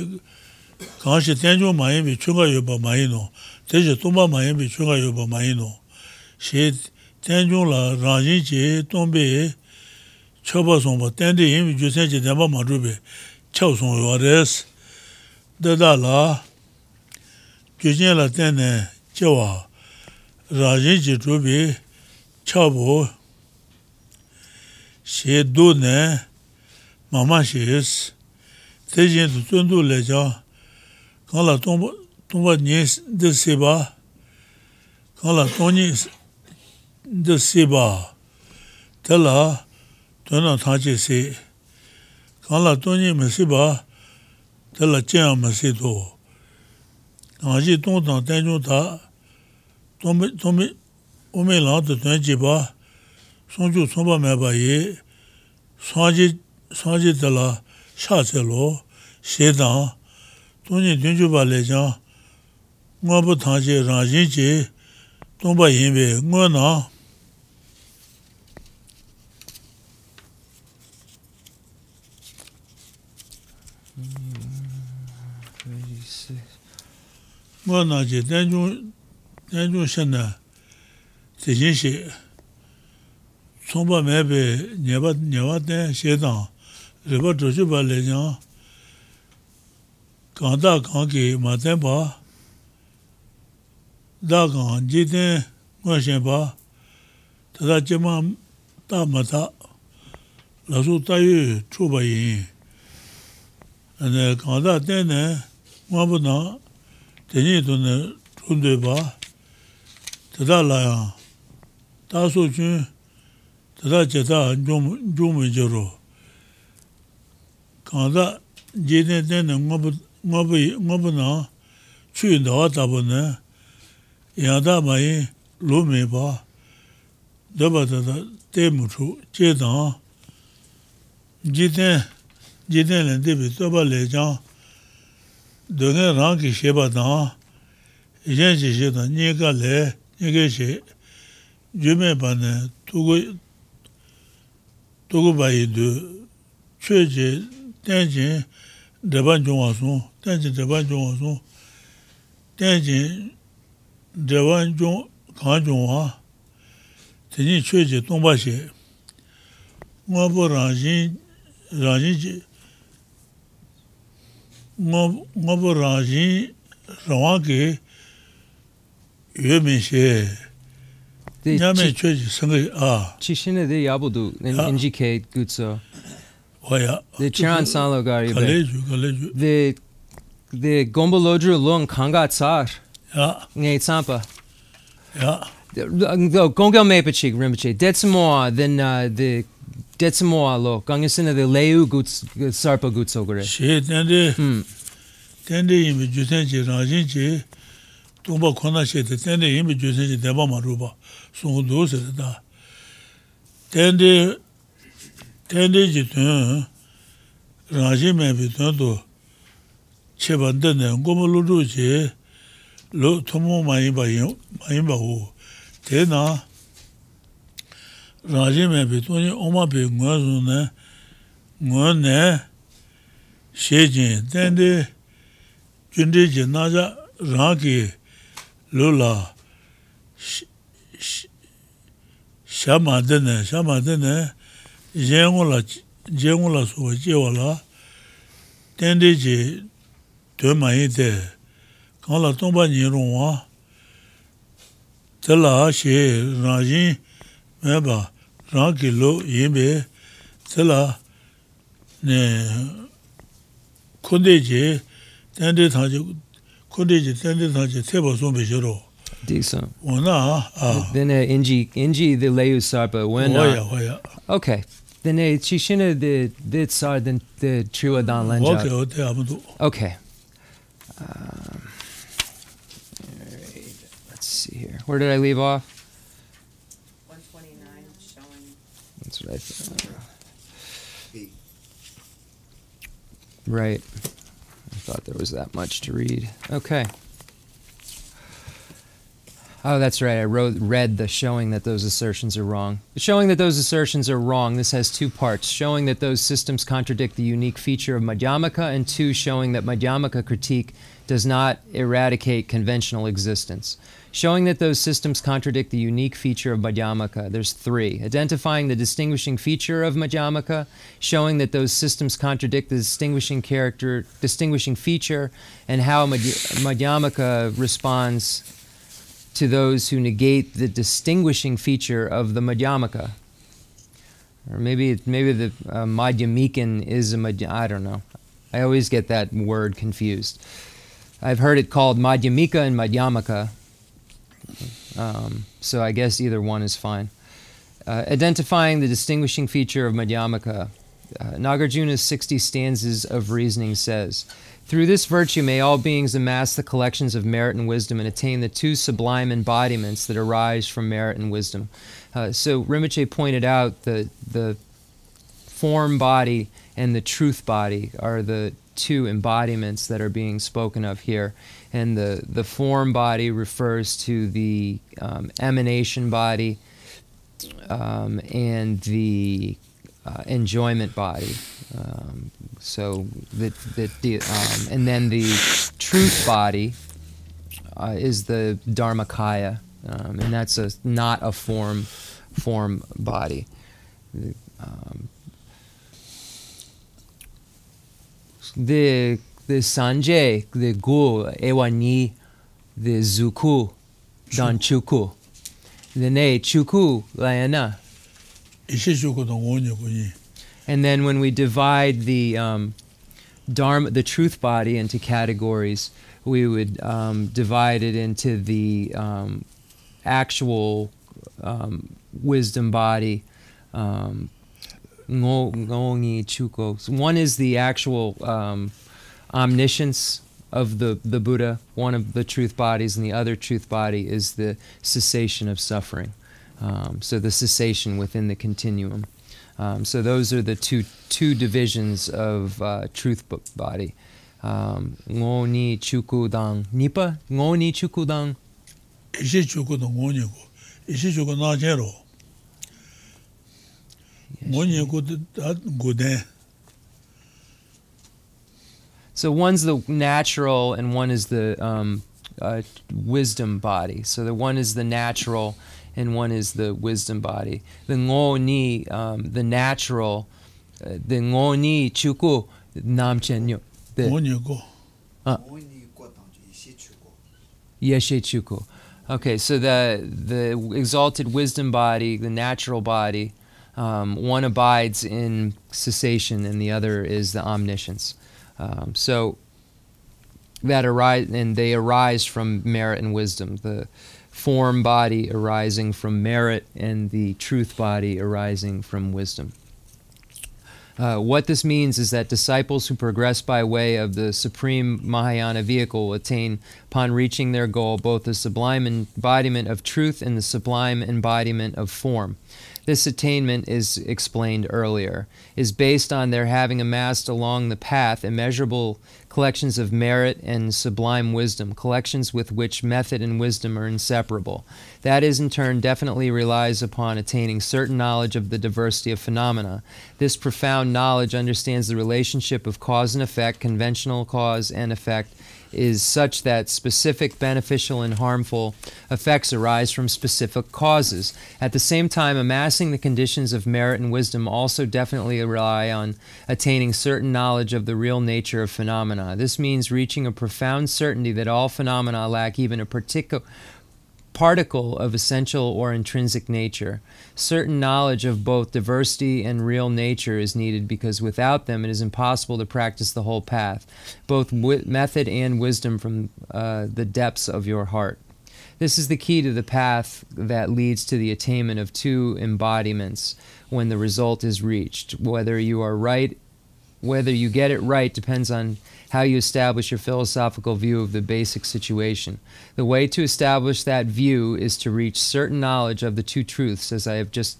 kāng shē tēn chōng mā yī bē chōngā yō bā mā yī nō, tē shē tōmbā mā yī bē chōngā yō bā mā yī nō, shē tēn chōng lā rāng yī chē tōmbē chō bā sōng bā, tēn tē yī bē chō sēn chē tēn bā mā chō bē, chā sōng yō rēs, dā dā lā, gyōjñe la tēne chewa rājin chi chūbi chabu she du ne mama she is te jin tu tsundu le cha kāng la tōngpa nye de seba kāng la tōnyi de seba te la tōna tāngche se kāng la tōnyi me seba te la chēya me se tō 아지 동동 대조다 도미 도미 오메라도 되지바 손주 손바매 바이 사지 사지 달라. 샤셀로 세다 돈이 된주 발레자 뭐부 다지 라지지. 동바 예배 뭐나 ngō nā jī dēnchū shen nā tē jīn shī tsōmbā mē bē nyewā tēn shē tāng rīpa tōshū bā lē nyāng kāng dā kāng kī mā tēn bā dā kāng jī tēn ngō shēn bā tā tā jī mā tā mā tā lā sū tā yu chū bā yīn kāng dā tēn nē ngō bū nā teni tuni chunde ba, tata laya, taso chun, tata cheta njumu jiro, kanda jene teni ngobu na, chu ndawa tabu na, yada mayi lumi ba, daba tata temu chu, che tanga, jiten, jiten len tebi toba le jang, dōne rāngi shēba dāng, yēn shē shē dāng, nye kā lē, nye kē shē, jūmē bā nē, tūgu bā yī dū, chē chē, tēn chē, dēbān chōngwā sōng, tēn chē dēbān chōngwā sōng, tēn chē, dēbān chōng, kāng chōngwā, tēn chē chē tōng bā shē, ngā bō rāngi, rāngi chē, jin chue che, tong pa she, ngwa po rang jin, rang jin che, ngwa, ngwa po rang jin, rang ke, yue min she, The nya me chi- chue che, a, Chishina de yabudu in Ja. NGK gutso. wa ya. The Chiran Sanlo gari Ka be. le ju, ka le ju, The the Gombolodru Lung Kangat Sar ya, Ngay Tsampa. ya, The Gongel Mapachik Rinpoche. Detsamoa then uh, the detsmo alo kangisina de leu guts sarpa guts ogre she tende hmm. tende yimi jusen ji rajin ji tumba kona she de tende yimi jusen ji deba maruba sungu do se da tende tende ji tun rajin me bi tun do che bande ne ngomo lu ru ji lo tomo mai ba yin mai ba wo te na rāji mē pē tōni oma pē ngō sō nē, ngō nē, shē jīn, tēndē, jīndē jī nācā rā kī lō lā, shā mā tēnē, shā mā tēnē, jē ngō lā, jē ngō lā sō jē wā lā, tēndē jī tē mā yī tē, kāng lā tōng bā nī rōng wā, tē lā shē rāji mē bā rāng kī lō yīn bē, tā lā kōndē jē, tēndē tāng jē, kōndē jē, tēndē tāng jē, tē bā sōng bē shē rō. Decent. Wā nā, ā, Then uh, inji inji the leyu sarpa when uh, wā yā. okay. Then uh, chishina the the sar then the chua kē lenja. wā tē ā mā tō. Okay. Um, all right. Let's see here. Where did I leave off? 129 showing That's what I thought. Right. I thought there was that much to read. Okay. Oh, that's right. I wrote, read the showing that those assertions are wrong. Showing that those assertions are wrong. This has two parts: showing that those systems contradict the unique feature of Madhyamaka, and two, showing that Madhyamaka critique does not eradicate conventional existence. Showing that those systems contradict the unique feature of Madhyamaka. There's three. Identifying the distinguishing feature of Madhyamaka, showing that those systems contradict the distinguishing character, distinguishing feature, and how Madhy- Madhyamaka responds to those who negate the distinguishing feature of the Madhyamaka. Or maybe maybe the uh, Madhyamikan is a Madhy- I don't know. I always get that word confused. I've heard it called Madhyamika and Madhyamaka. Um, so I guess either one is fine. Uh, identifying the distinguishing feature of Madhyamaka. Uh, Nagarjuna's 60 stanzas of reasoning says, Through this virtue may all beings amass the collections of merit and wisdom and attain the two sublime embodiments that arise from merit and wisdom. Uh, so Rinpoche pointed out the, the form body and the truth body are the two embodiments that are being spoken of here. And the, the form body refers to the um, emanation body um, and the uh, enjoyment body. Um, so that that the um, and then the truth body uh, is the dharmakaya, um, and that's a not a form form body. The, um, the sanje, the gu, ewani, the zuku, dan chuku, the ne chuku layana. Ishe chūku tō ngō nyō kō yī. And then when we divide the um, dharma, the truth body into categories, we would um, divide it into the um, actual um, wisdom body. Um, ngo- ngongi chuko. So one is the actual um, omniscience of the, the Buddha, one of the truth bodies, and the other truth body is the cessation of suffering. Um, so the cessation within the continuum. Um, so those are the two two divisions of uh, truth body. Um, ngo ni chuku dang nipa ngo ni chuku dang. Ishe chūku tō ngō nyō kō. Ishe chūku nā chē So one's the natural and one is the um, uh, wisdom body. So the one is the natural and one is the wisdom body. The ngo ni, um, the natural, uh, the ngo ni chuku nam chen yo. The ngō nyō kō. ngō ni kō tāng chū ishī chū kō. Yeshe Chuku. Okay, so the the exalted wisdom body, the natural body, um, one abides in cessation, and the other is the omniscience. Um, so that arise, and they arise from merit and wisdom. The form body arising from merit, and the truth body arising from wisdom. Uh, what this means is that disciples who progress by way of the supreme Mahayana vehicle attain, upon reaching their goal, both the sublime embodiment of truth and the sublime embodiment of form. This attainment is explained earlier, is based on their having amassed along the path immeasurable collections of merit and sublime wisdom, collections with which method and wisdom are inseparable. That is, in turn, definitely relies upon attaining certain knowledge of the diversity of phenomena. This profound knowledge understands the relationship of cause and effect, conventional cause and effect, is such that specific beneficial and harmful effects arise from specific causes. At the same time, amassing the conditions of merit and wisdom also definitely rely on attaining certain knowledge of the real nature of phenomena. This means reaching a profound certainty that all phenomena lack even a particular particle of essential or intrinsic nature. Certain knowledge of both diversity and real nature is needed because without them it is impossible to practice the whole path, both method and wisdom from uh, the depths of your heart. This is the key to the path that leads to the attainment of two embodiments when the result is reached. Whether you are right, whether you get it right depends on how you establish your philosophical view of the basic situation. The way to establish that view is to reach certain knowledge of the two truths, as I have just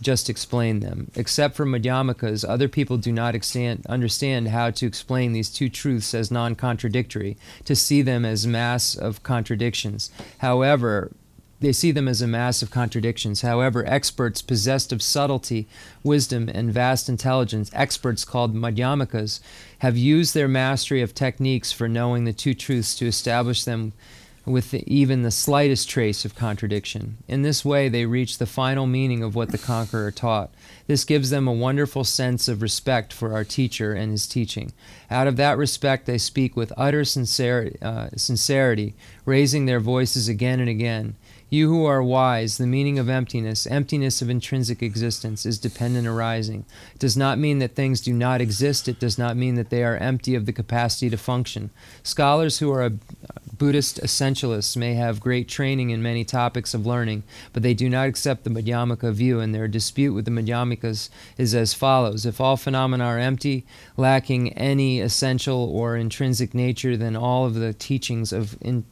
just explained them. Except for Madhyamikas, other people do not extant, understand how to explain these two truths as non contradictory, to see them as mass of contradictions. However, they see them as a mass of contradictions. However, experts possessed of subtlety, wisdom, and vast intelligence, experts called Madhyamikas, have used their mastery of techniques for knowing the two truths to establish them with the, even the slightest trace of contradiction. In this way, they reach the final meaning of what the conqueror taught. This gives them a wonderful sense of respect for our teacher and his teaching. Out of that respect, they speak with utter sincerity, uh, sincerity raising their voices again and again. You who are wise, the meaning of emptiness, emptiness of intrinsic existence, is dependent arising. It does not mean that things do not exist. It does not mean that they are empty of the capacity to function. Scholars who are Buddhist essentialists may have great training in many topics of learning, but they do not accept the Madhyamaka view, and their dispute with the Madhyamikas is as follows If all phenomena are empty, lacking any essential or intrinsic nature, then all of the teachings of in,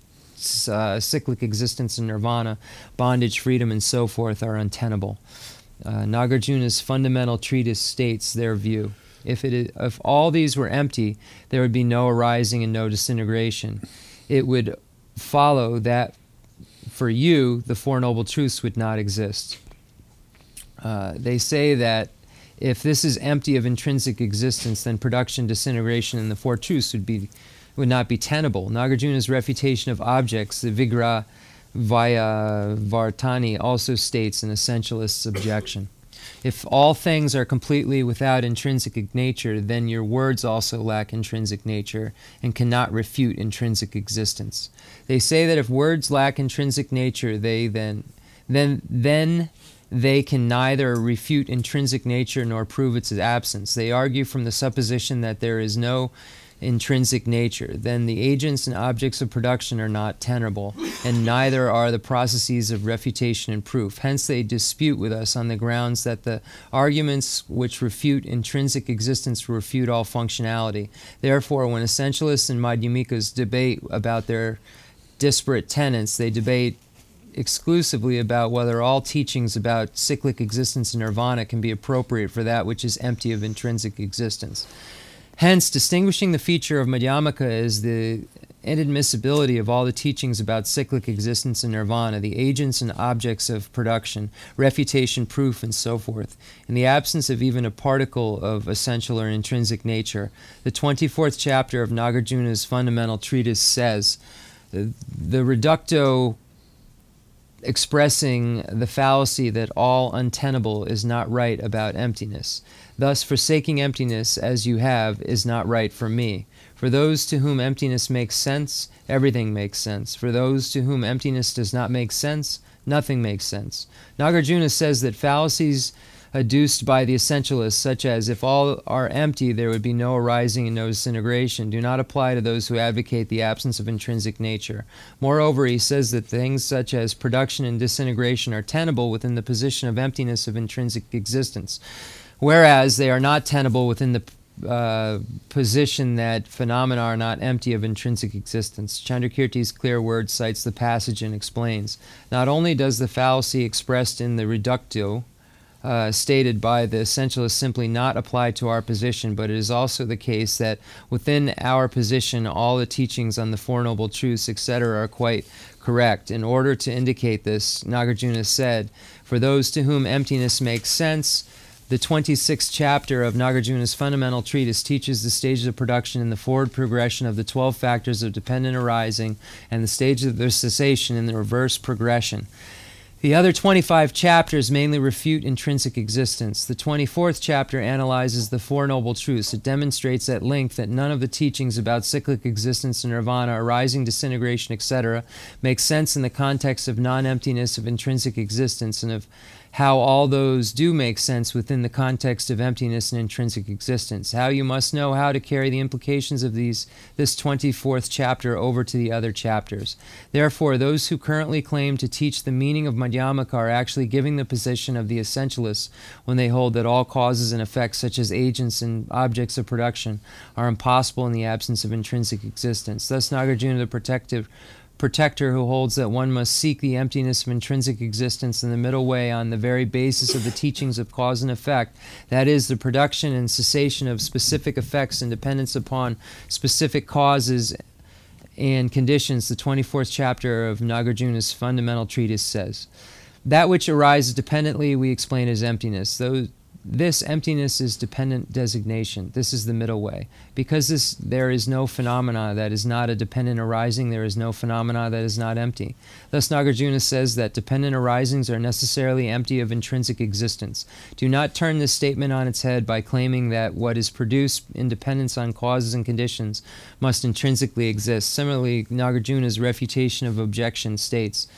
uh, cyclic existence and nirvana, bondage, freedom, and so forth are untenable. Uh, Nagarjuna's fundamental treatise states their view. If, it is, if all these were empty, there would be no arising and no disintegration. It would follow that for you, the Four Noble Truths would not exist. Uh, they say that if this is empty of intrinsic existence, then production, disintegration, and the Four Truths would be would not be tenable. Nagarjuna's refutation of objects, the Vigra via Vartani, also states an essentialist's objection. If all things are completely without intrinsic nature, then your words also lack intrinsic nature and cannot refute intrinsic existence. They say that if words lack intrinsic nature, they then then then they can neither refute intrinsic nature nor prove its absence. They argue from the supposition that there is no intrinsic nature, then the agents and objects of production are not tenable, and neither are the processes of refutation and proof. Hence, they dispute with us on the grounds that the arguments which refute intrinsic existence refute all functionality. Therefore, when essentialists and Madhyamikas debate about their disparate tenets, they debate exclusively about whether all teachings about cyclic existence and nirvana can be appropriate for that which is empty of intrinsic existence. Hence, distinguishing the feature of Madhyamaka is the inadmissibility of all the teachings about cyclic existence and nirvana, the agents and objects of production, refutation, proof, and so forth, in the absence of even a particle of essential or intrinsic nature. The 24th chapter of Nagarjuna's fundamental treatise says the reductio expressing the fallacy that all untenable is not right about emptiness. Thus, forsaking emptiness as you have is not right for me. For those to whom emptiness makes sense, everything makes sense. For those to whom emptiness does not make sense, nothing makes sense. Nagarjuna says that fallacies adduced by the essentialists, such as if all are empty, there would be no arising and no disintegration, do not apply to those who advocate the absence of intrinsic nature. Moreover, he says that things such as production and disintegration are tenable within the position of emptiness of intrinsic existence whereas they are not tenable within the uh, position that phenomena are not empty of intrinsic existence. Chandrakirti's clear word cites the passage and explains. Not only does the fallacy expressed in the reductio uh, stated by the essentialist simply not apply to our position, but it is also the case that within our position, all the teachings on the Four Noble Truths, etc., are quite correct. In order to indicate this, Nagarjuna said, For those to whom emptiness makes sense, the 26th chapter of Nagarjuna's fundamental treatise teaches the stages of production in the forward progression of the 12 factors of dependent arising and the stages of their cessation in the reverse progression. The other 25 chapters mainly refute intrinsic existence. The 24th chapter analyzes the Four Noble Truths. It demonstrates at length that none of the teachings about cyclic existence and nirvana, arising, disintegration, etc., make sense in the context of non emptiness of intrinsic existence and of how all those do make sense within the context of emptiness and intrinsic existence. How you must know how to carry the implications of these this 24th chapter over to the other chapters. Therefore, those who currently claim to teach the meaning of Madhyamaka are actually giving the position of the essentialists when they hold that all causes and effects, such as agents and objects of production, are impossible in the absence of intrinsic existence. Thus, Nagarjuna, the protective protector who holds that one must seek the emptiness of intrinsic existence in the middle way on the very basis of the teachings of cause and effect, that is, the production and cessation of specific effects and dependence upon specific causes and conditions, the 24th chapter of Nagarjuna's fundamental treatise says. That which arises dependently we explain as emptiness. Those, this emptiness is dependent designation. This is the middle way. Because this, there is no phenomena that is not a dependent arising, there is no phenomena that is not empty. Thus, Nagarjuna says that dependent arisings are necessarily empty of intrinsic existence. Do not turn this statement on its head by claiming that what is produced in dependence on causes and conditions must intrinsically exist. Similarly, Nagarjuna's refutation of objection states,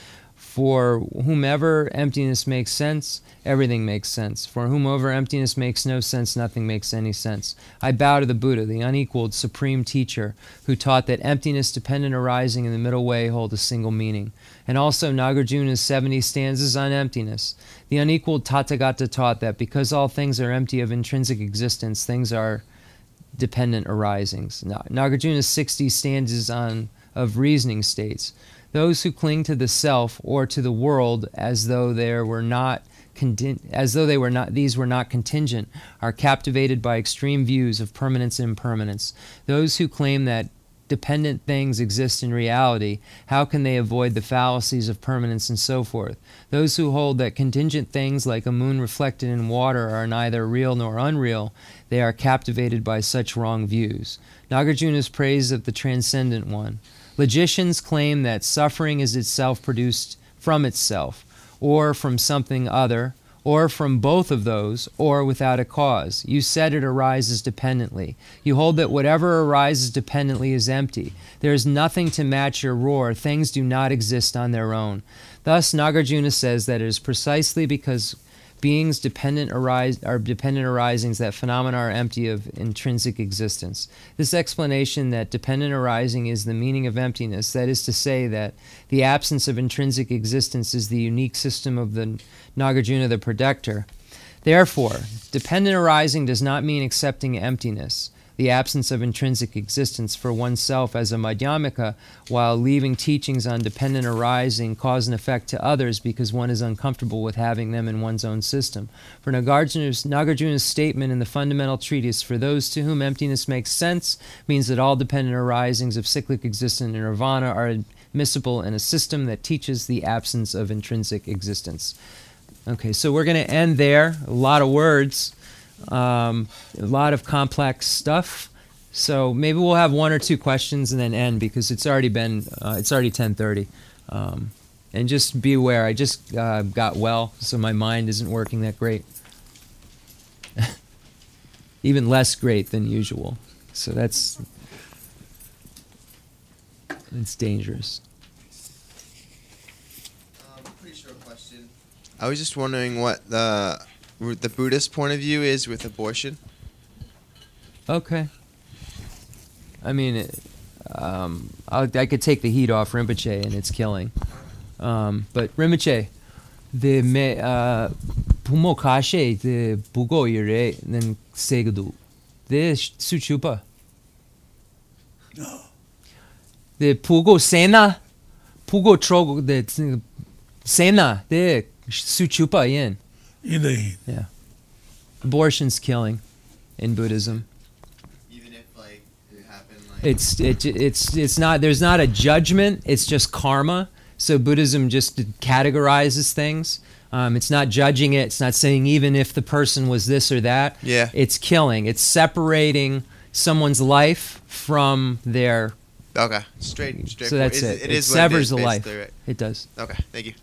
for whomever emptiness makes sense, everything makes sense. For whomever emptiness makes no sense, nothing makes any sense. I bow to the Buddha, the unequaled supreme teacher, who taught that emptiness dependent arising in the middle way hold a single meaning. And also Nagarjuna's 70 stanzas on emptiness. The unequaled Tathagata taught that because all things are empty of intrinsic existence, things are dependent arisings. Nagarjuna's 60 stanzas on of reasoning states those who cling to the self or to the world as though there were not as though they were not these were not contingent are captivated by extreme views of permanence and impermanence. Those who claim that dependent things exist in reality how can they avoid the fallacies of permanence and so forth? Those who hold that contingent things like a moon reflected in water are neither real nor unreal they are captivated by such wrong views. Nagarjuna's praise of the transcendent one Logicians claim that suffering is itself produced from itself, or from something other, or from both of those, or without a cause. You said it arises dependently. You hold that whatever arises dependently is empty. There is nothing to match your roar. Things do not exist on their own. Thus, Nagarjuna says that it is precisely because beings dependent arise are dependent arisings that phenomena are empty of intrinsic existence. This explanation that dependent arising is the meaning of emptiness that is to say that the absence of intrinsic existence is the unique system of the nagarjuna the protector. Therefore dependent arising does not mean accepting emptiness the absence of intrinsic existence for oneself as a madhyamika while leaving teachings on dependent arising, cause and effect to others because one is uncomfortable with having them in one's own system. For Nagarjuna's, Nagarjuna's statement in the fundamental treatise, for those to whom emptiness makes sense, means that all dependent arisings of cyclic existence in nirvana are admissible in a system that teaches the absence of intrinsic existence. Okay, so we're going to end there. A lot of words um, a lot of complex stuff. So maybe we'll have one or two questions and then end because it's already been uh, it's already 10:30. Um, and just be aware, I just uh, got well, so my mind isn't working that great. [LAUGHS] Even less great than usual. So that's it's dangerous. Um, short question. I was just wondering what the the Buddhist point of view is with abortion? Okay. I mean, it, um, I, I could take the heat off Rinpoche and it's killing. Um, but Rinpoche, the me uh, pumo kashe the bugo ire nen segdu, the suchupa. No. The pugo sena, pugo trogo the sena the suchupa yin. 이대 Abortion's killing in Buddhism. Even if like it happened like It's it, it's it's not there's not a judgment. It's just karma. So Buddhism just categorizes things. Um, it's not judging it. It's not saying even if the person was this or that. Yeah. It's killing. It's separating someone's life from their. Okay. Straight straight So that's forward. it. It It is what severs it is, the life. basically, Right. It does. Okay. Thank you.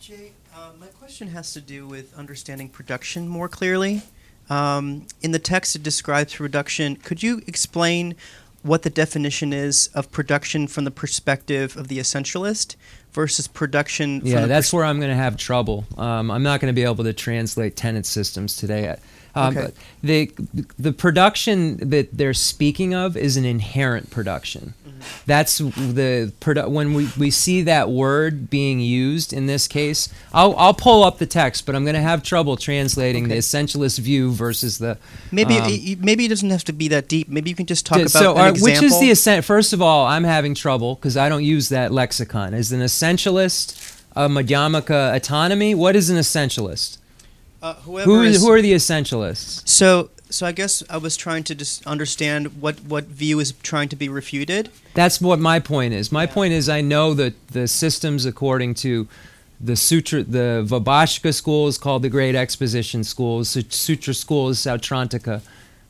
Jay, uh, my question has to do with understanding production more clearly. Um, in the text, it describes production. Could you explain what the definition is of production from the perspective of the essentialist versus production? From Yeah, that's pers- where I'm going to have trouble. Um, I'm not going to be able to translate tenet systems today. Um, Okay. the the production that they're speaking of is an inherent production. Mm-hmm. That's the produ- when we, we see that word being used in this case. I'll I'll pull up the text, but I'm going to have trouble translating the essentialist view versus the Maybe um, it, maybe it doesn't have to be that deep. Maybe you can just talk about so, an uh, which is the essent? First of all, I'm having trouble because I don't use that lexicon. Is an essentialist a Madhyamaka autonomy? What is an essentialist? Uh, whoever Who is, who are the essentialists? so so I guess I was trying to just understand what what view is trying to be refuted. That's what my point is. My Yeah. point is I know that the systems according to the sutra, the Vaibhashika school is called the Great Exposition School. Sutra school is Sautrantika,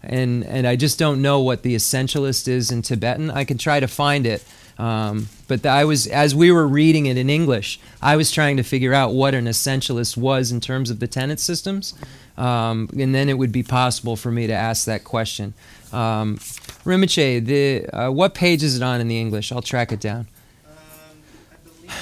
and and I just don't know what the essentialist is in Tibetan. I can try to find it, um, but I was as we were reading it in English, I was trying to figure out what an essentialist was in terms of the tenet systems, um, and then it would be possible for me to ask that question. Um, Rinpoche, the uh, what page is it on in the English? I'll track it down. [SIGHS]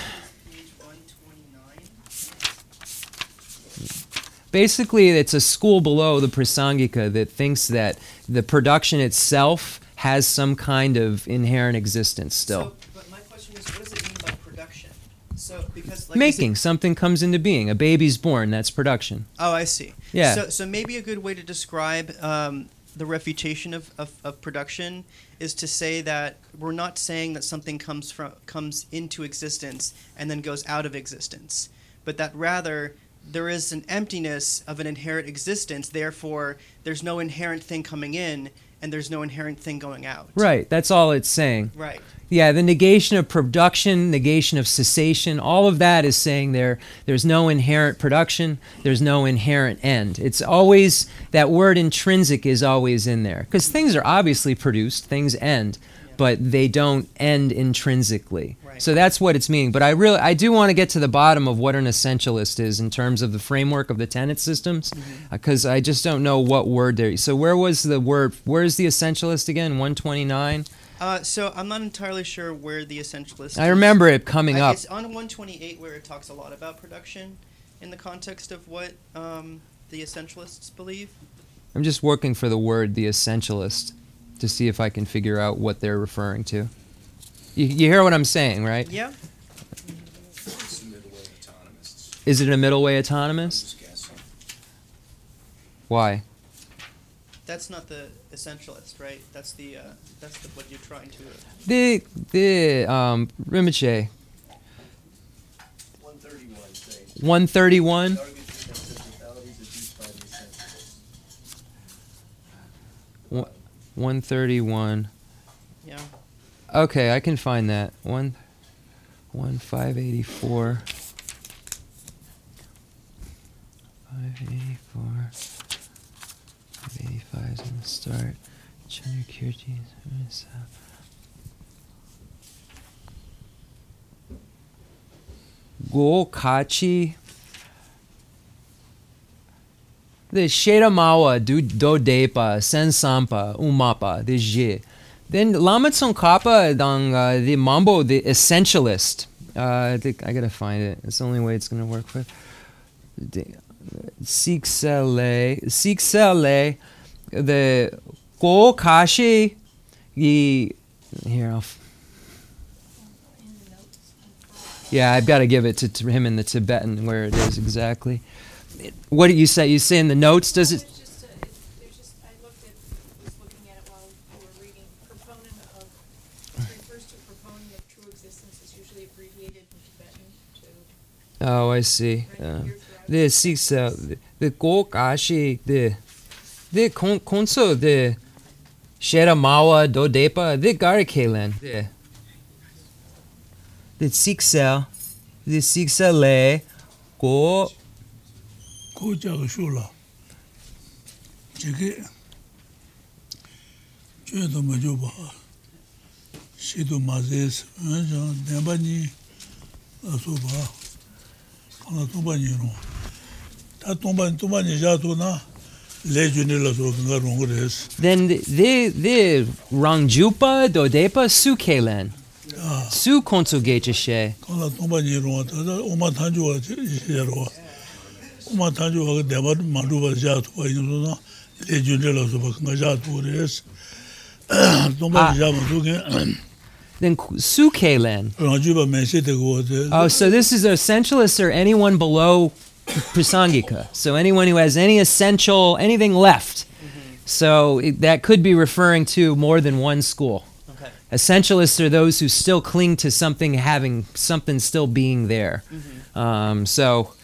Basically, it's a school below the Prasangika that thinks that the production itself has some kind of inherent existence still. So, but my question is, what does it mean by production? So, because like Making said- something comes into being. A baby's born. That's production. oh, I see. Yeah. So, so maybe a good way to describe um, the refutation of, of, of production is to say that we're not saying that something comes from comes into existence and then goes out of existence, but that rather there is an emptiness of an inherent existence. Therefore, there's no inherent thing coming in, and there's no inherent thing going out. Right. That's all it's saying. Right. Yeah, the negation of production, negation of cessation, all of that is saying there there's no inherent production, there's no inherent end. It's always that word intrinsic is always in there because things are obviously produced, things end, but they don't end intrinsically. Right. So that's what it's meaning. But I really I do want to get to the bottom of what an essentialist is in terms of the framework of the tenet systems because I just don't know what word there. So where was the word where's the essentialist again? 129? Uh, so I'm not entirely sure where the essentialist. I is. remember it coming I- up. It's on 128 where it talks a lot about production in the context of what um, the essentialists believe. I'm just working for the word the essentialist to see if I can figure out what they're referring to. You, you hear what I'm saying, right? Yeah. It's middle way. Is it a middle way I'm autonomous? just. Why? That's not the essentialist, right? That's the uh, that's the, what you're trying to. The the um Rinpoche 131 says. 131. Targets and sentimentalities adduced by the essentialists. 131. Yeah. Okay, I can find that. One one five eighty four. Five eighty four. Five eighty five is in the start. Chandrakirti. is, uh, Go Kachi. The Shedamawa do do depa sensampa umapa the je. Then Lamatson Kappa dang uh, the Mambo the essentialist. Uh, I think I gotta find it. It's the only way it's gonna work for. Siksele Siksele the Go Kashi ye here I'll. Yeah, I've got to give it to, to him in the Tibetan where it is exactly. It- What do you say? You say in the notes? Does it? Just, a- it- there's just, I looked at, was looking at it while we were reading, proponent of actually abbreviated in Tibetan to Oh, I see. Um, the six uh, the gok the the kon konso the shera mawa do depa the garikelen the the six uh, the six le go 고자의 쇼라. 저게 저도 먼저 봐. 시도 맞으스 먼저 내반이 아소 봐. 하나 동반이로. 다 동반 동반이 자도나 Then they they rangjupa dodepa sukelan. Su konsu geche she. Kola tomba ni ro ta oma tanju wa che ro o ma ta ju wa de ba ma ru ba ja to ba ni so na le ju ni la so ba ga ja res [COUGHS] to ba ni ja ma then sukelen rāngchū pa mēshē te kuwa te. Oh, so this is essentialists or anyone below Prasangika. So anyone who has any essential, anything left. So it, that could be referring to more than one school. Okay. Essentialists are those who still cling to something having something still being there. Um, so,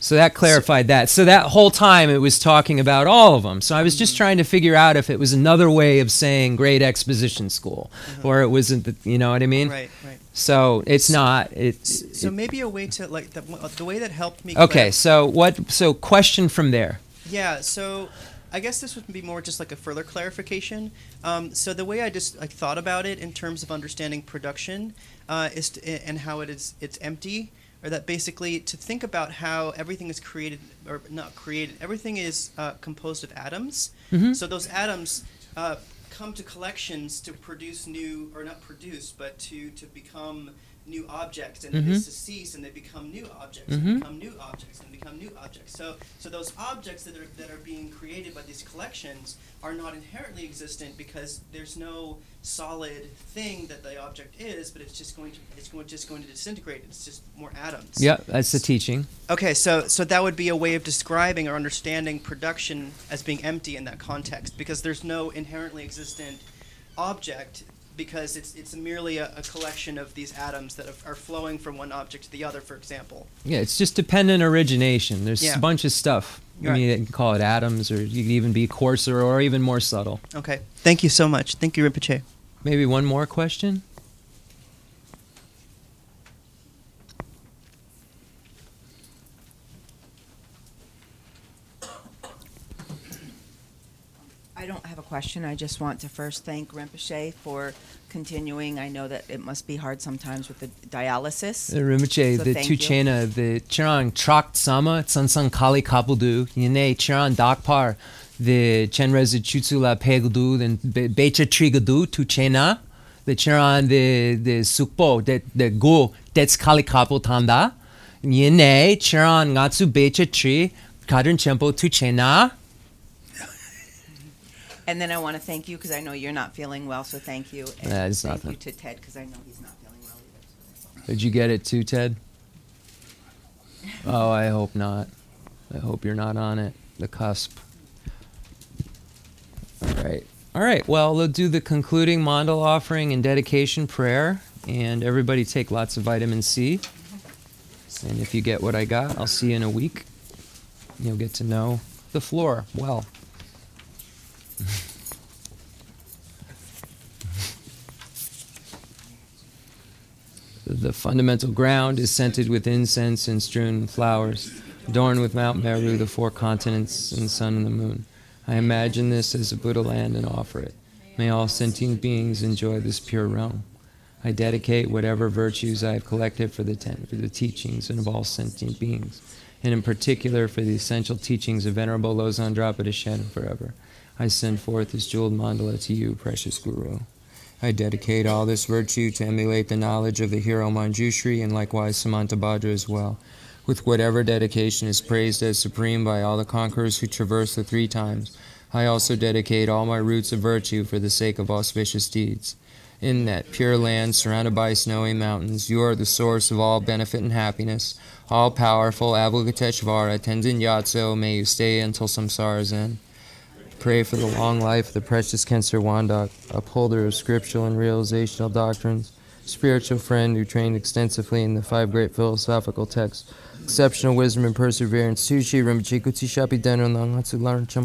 so that clarified that. So that whole time it was talking about all of them. So I was just trying to figure out if it was another way of saying great exposition school, or it wasn't. The, you know what I mean? Right, right. So it's not. It's So maybe a way to like the, the way that helped me. okay. clar- So what? So question from there. Yeah. So I guess this would be more just like a further clarification. Um, so the way I just like thought about it in terms of understanding production uh, is to, and how it is it's empty, or that basically to think about how everything is created or not created. Everything is uh, composed of atoms. Mhm. So those atoms. Uh, come to collections to produce new or not produce but to to become new objects and Mhm. this to cease and they become new objects Mhm. and become new objects and become new objects so so those objects that are that are being created by these collections are not inherently existent because there's no solid thing that the object is but it's just going to it's going just going to disintegrate it's just more atoms Yep, that's the teaching. Okay, so so that would be a way of describing or understanding production as being empty in that context because there's no inherently existent object because it's it's merely a, a collection of these atoms that are, flowing from one object to the other, for example. Yeah, it's just dependent origination. There's Yeah. a bunch of stuff. I Right. mean, you can call it atoms, or you can even be coarser or even more subtle. Okay, thank you so much. Thank you, Rinpoche. Maybe one more question. I don't have a question. I just want to first thank Rinpoche for continuing. I know that it must be hard sometimes with the dialysis. The Rinpoche, So the. Tuchena, the Chirang Trakt Sama, Tsansang Kali Kapuldu, Yene Chirang Dakpar, the Chenreza Chutsula Pegdu, then Be- Becha Trigadu, Tuchena, the Chirang, the the Sukpo, the the Go, that's Kali Kapul Tanda, Yene Chirang Ngatsu Becha Tri, Kadrin Chempo Tuchena. And then I want to thank you because I know you're not feeling well, so thank you. And Nah, it's thank nothing. you to Ted because I know he's not feeling well either. Did you get it too, Ted? Oh, I hope not. I hope you're not on it. The cusp. All right. All right. Well, we'll do the concluding mandal offering and dedication prayer, and everybody take lots of vitamin C. And if you get what I got, I'll see you in a week. You'll get to know the floor well. [LAUGHS] The fundamental ground is scented with incense and strewn flowers, adorned with Mount Meru, the four continents, and the sun and the moon. I imagine this as a Buddha land and offer it. May all sentient beings enjoy this pure realm. I dedicate whatever virtues I have collected for the ten, for the teachings and of all sentient beings, and in particular for the essential teachings of Venerable Lozan Drapada Shen forever. I send forth this jeweled mandala to you, precious Guru. I dedicate all this virtue to emulate the knowledge of the hero Manjushri and likewise Samantabhadra as well, with whatever dedication is praised as supreme by all the conquerors who traverse the three times. I also dedicate all my roots of virtue for the sake of auspicious deeds. In that pure land surrounded by snowy mountains, you are the source of all benefit and happiness. All powerful Avalokiteshvara, Tenzin Gyatso, may you stay until samsara's end. Pray for the long life of the precious Khensur Wandak, upholder of scriptural and realizational doctrines. spiritual friend who trained extensively in the five great philosophical texts, exceptional wisdom and perseverance. Sushi Rinpoche Kutsi Shapi Deno Nang Hatsu Laran Cham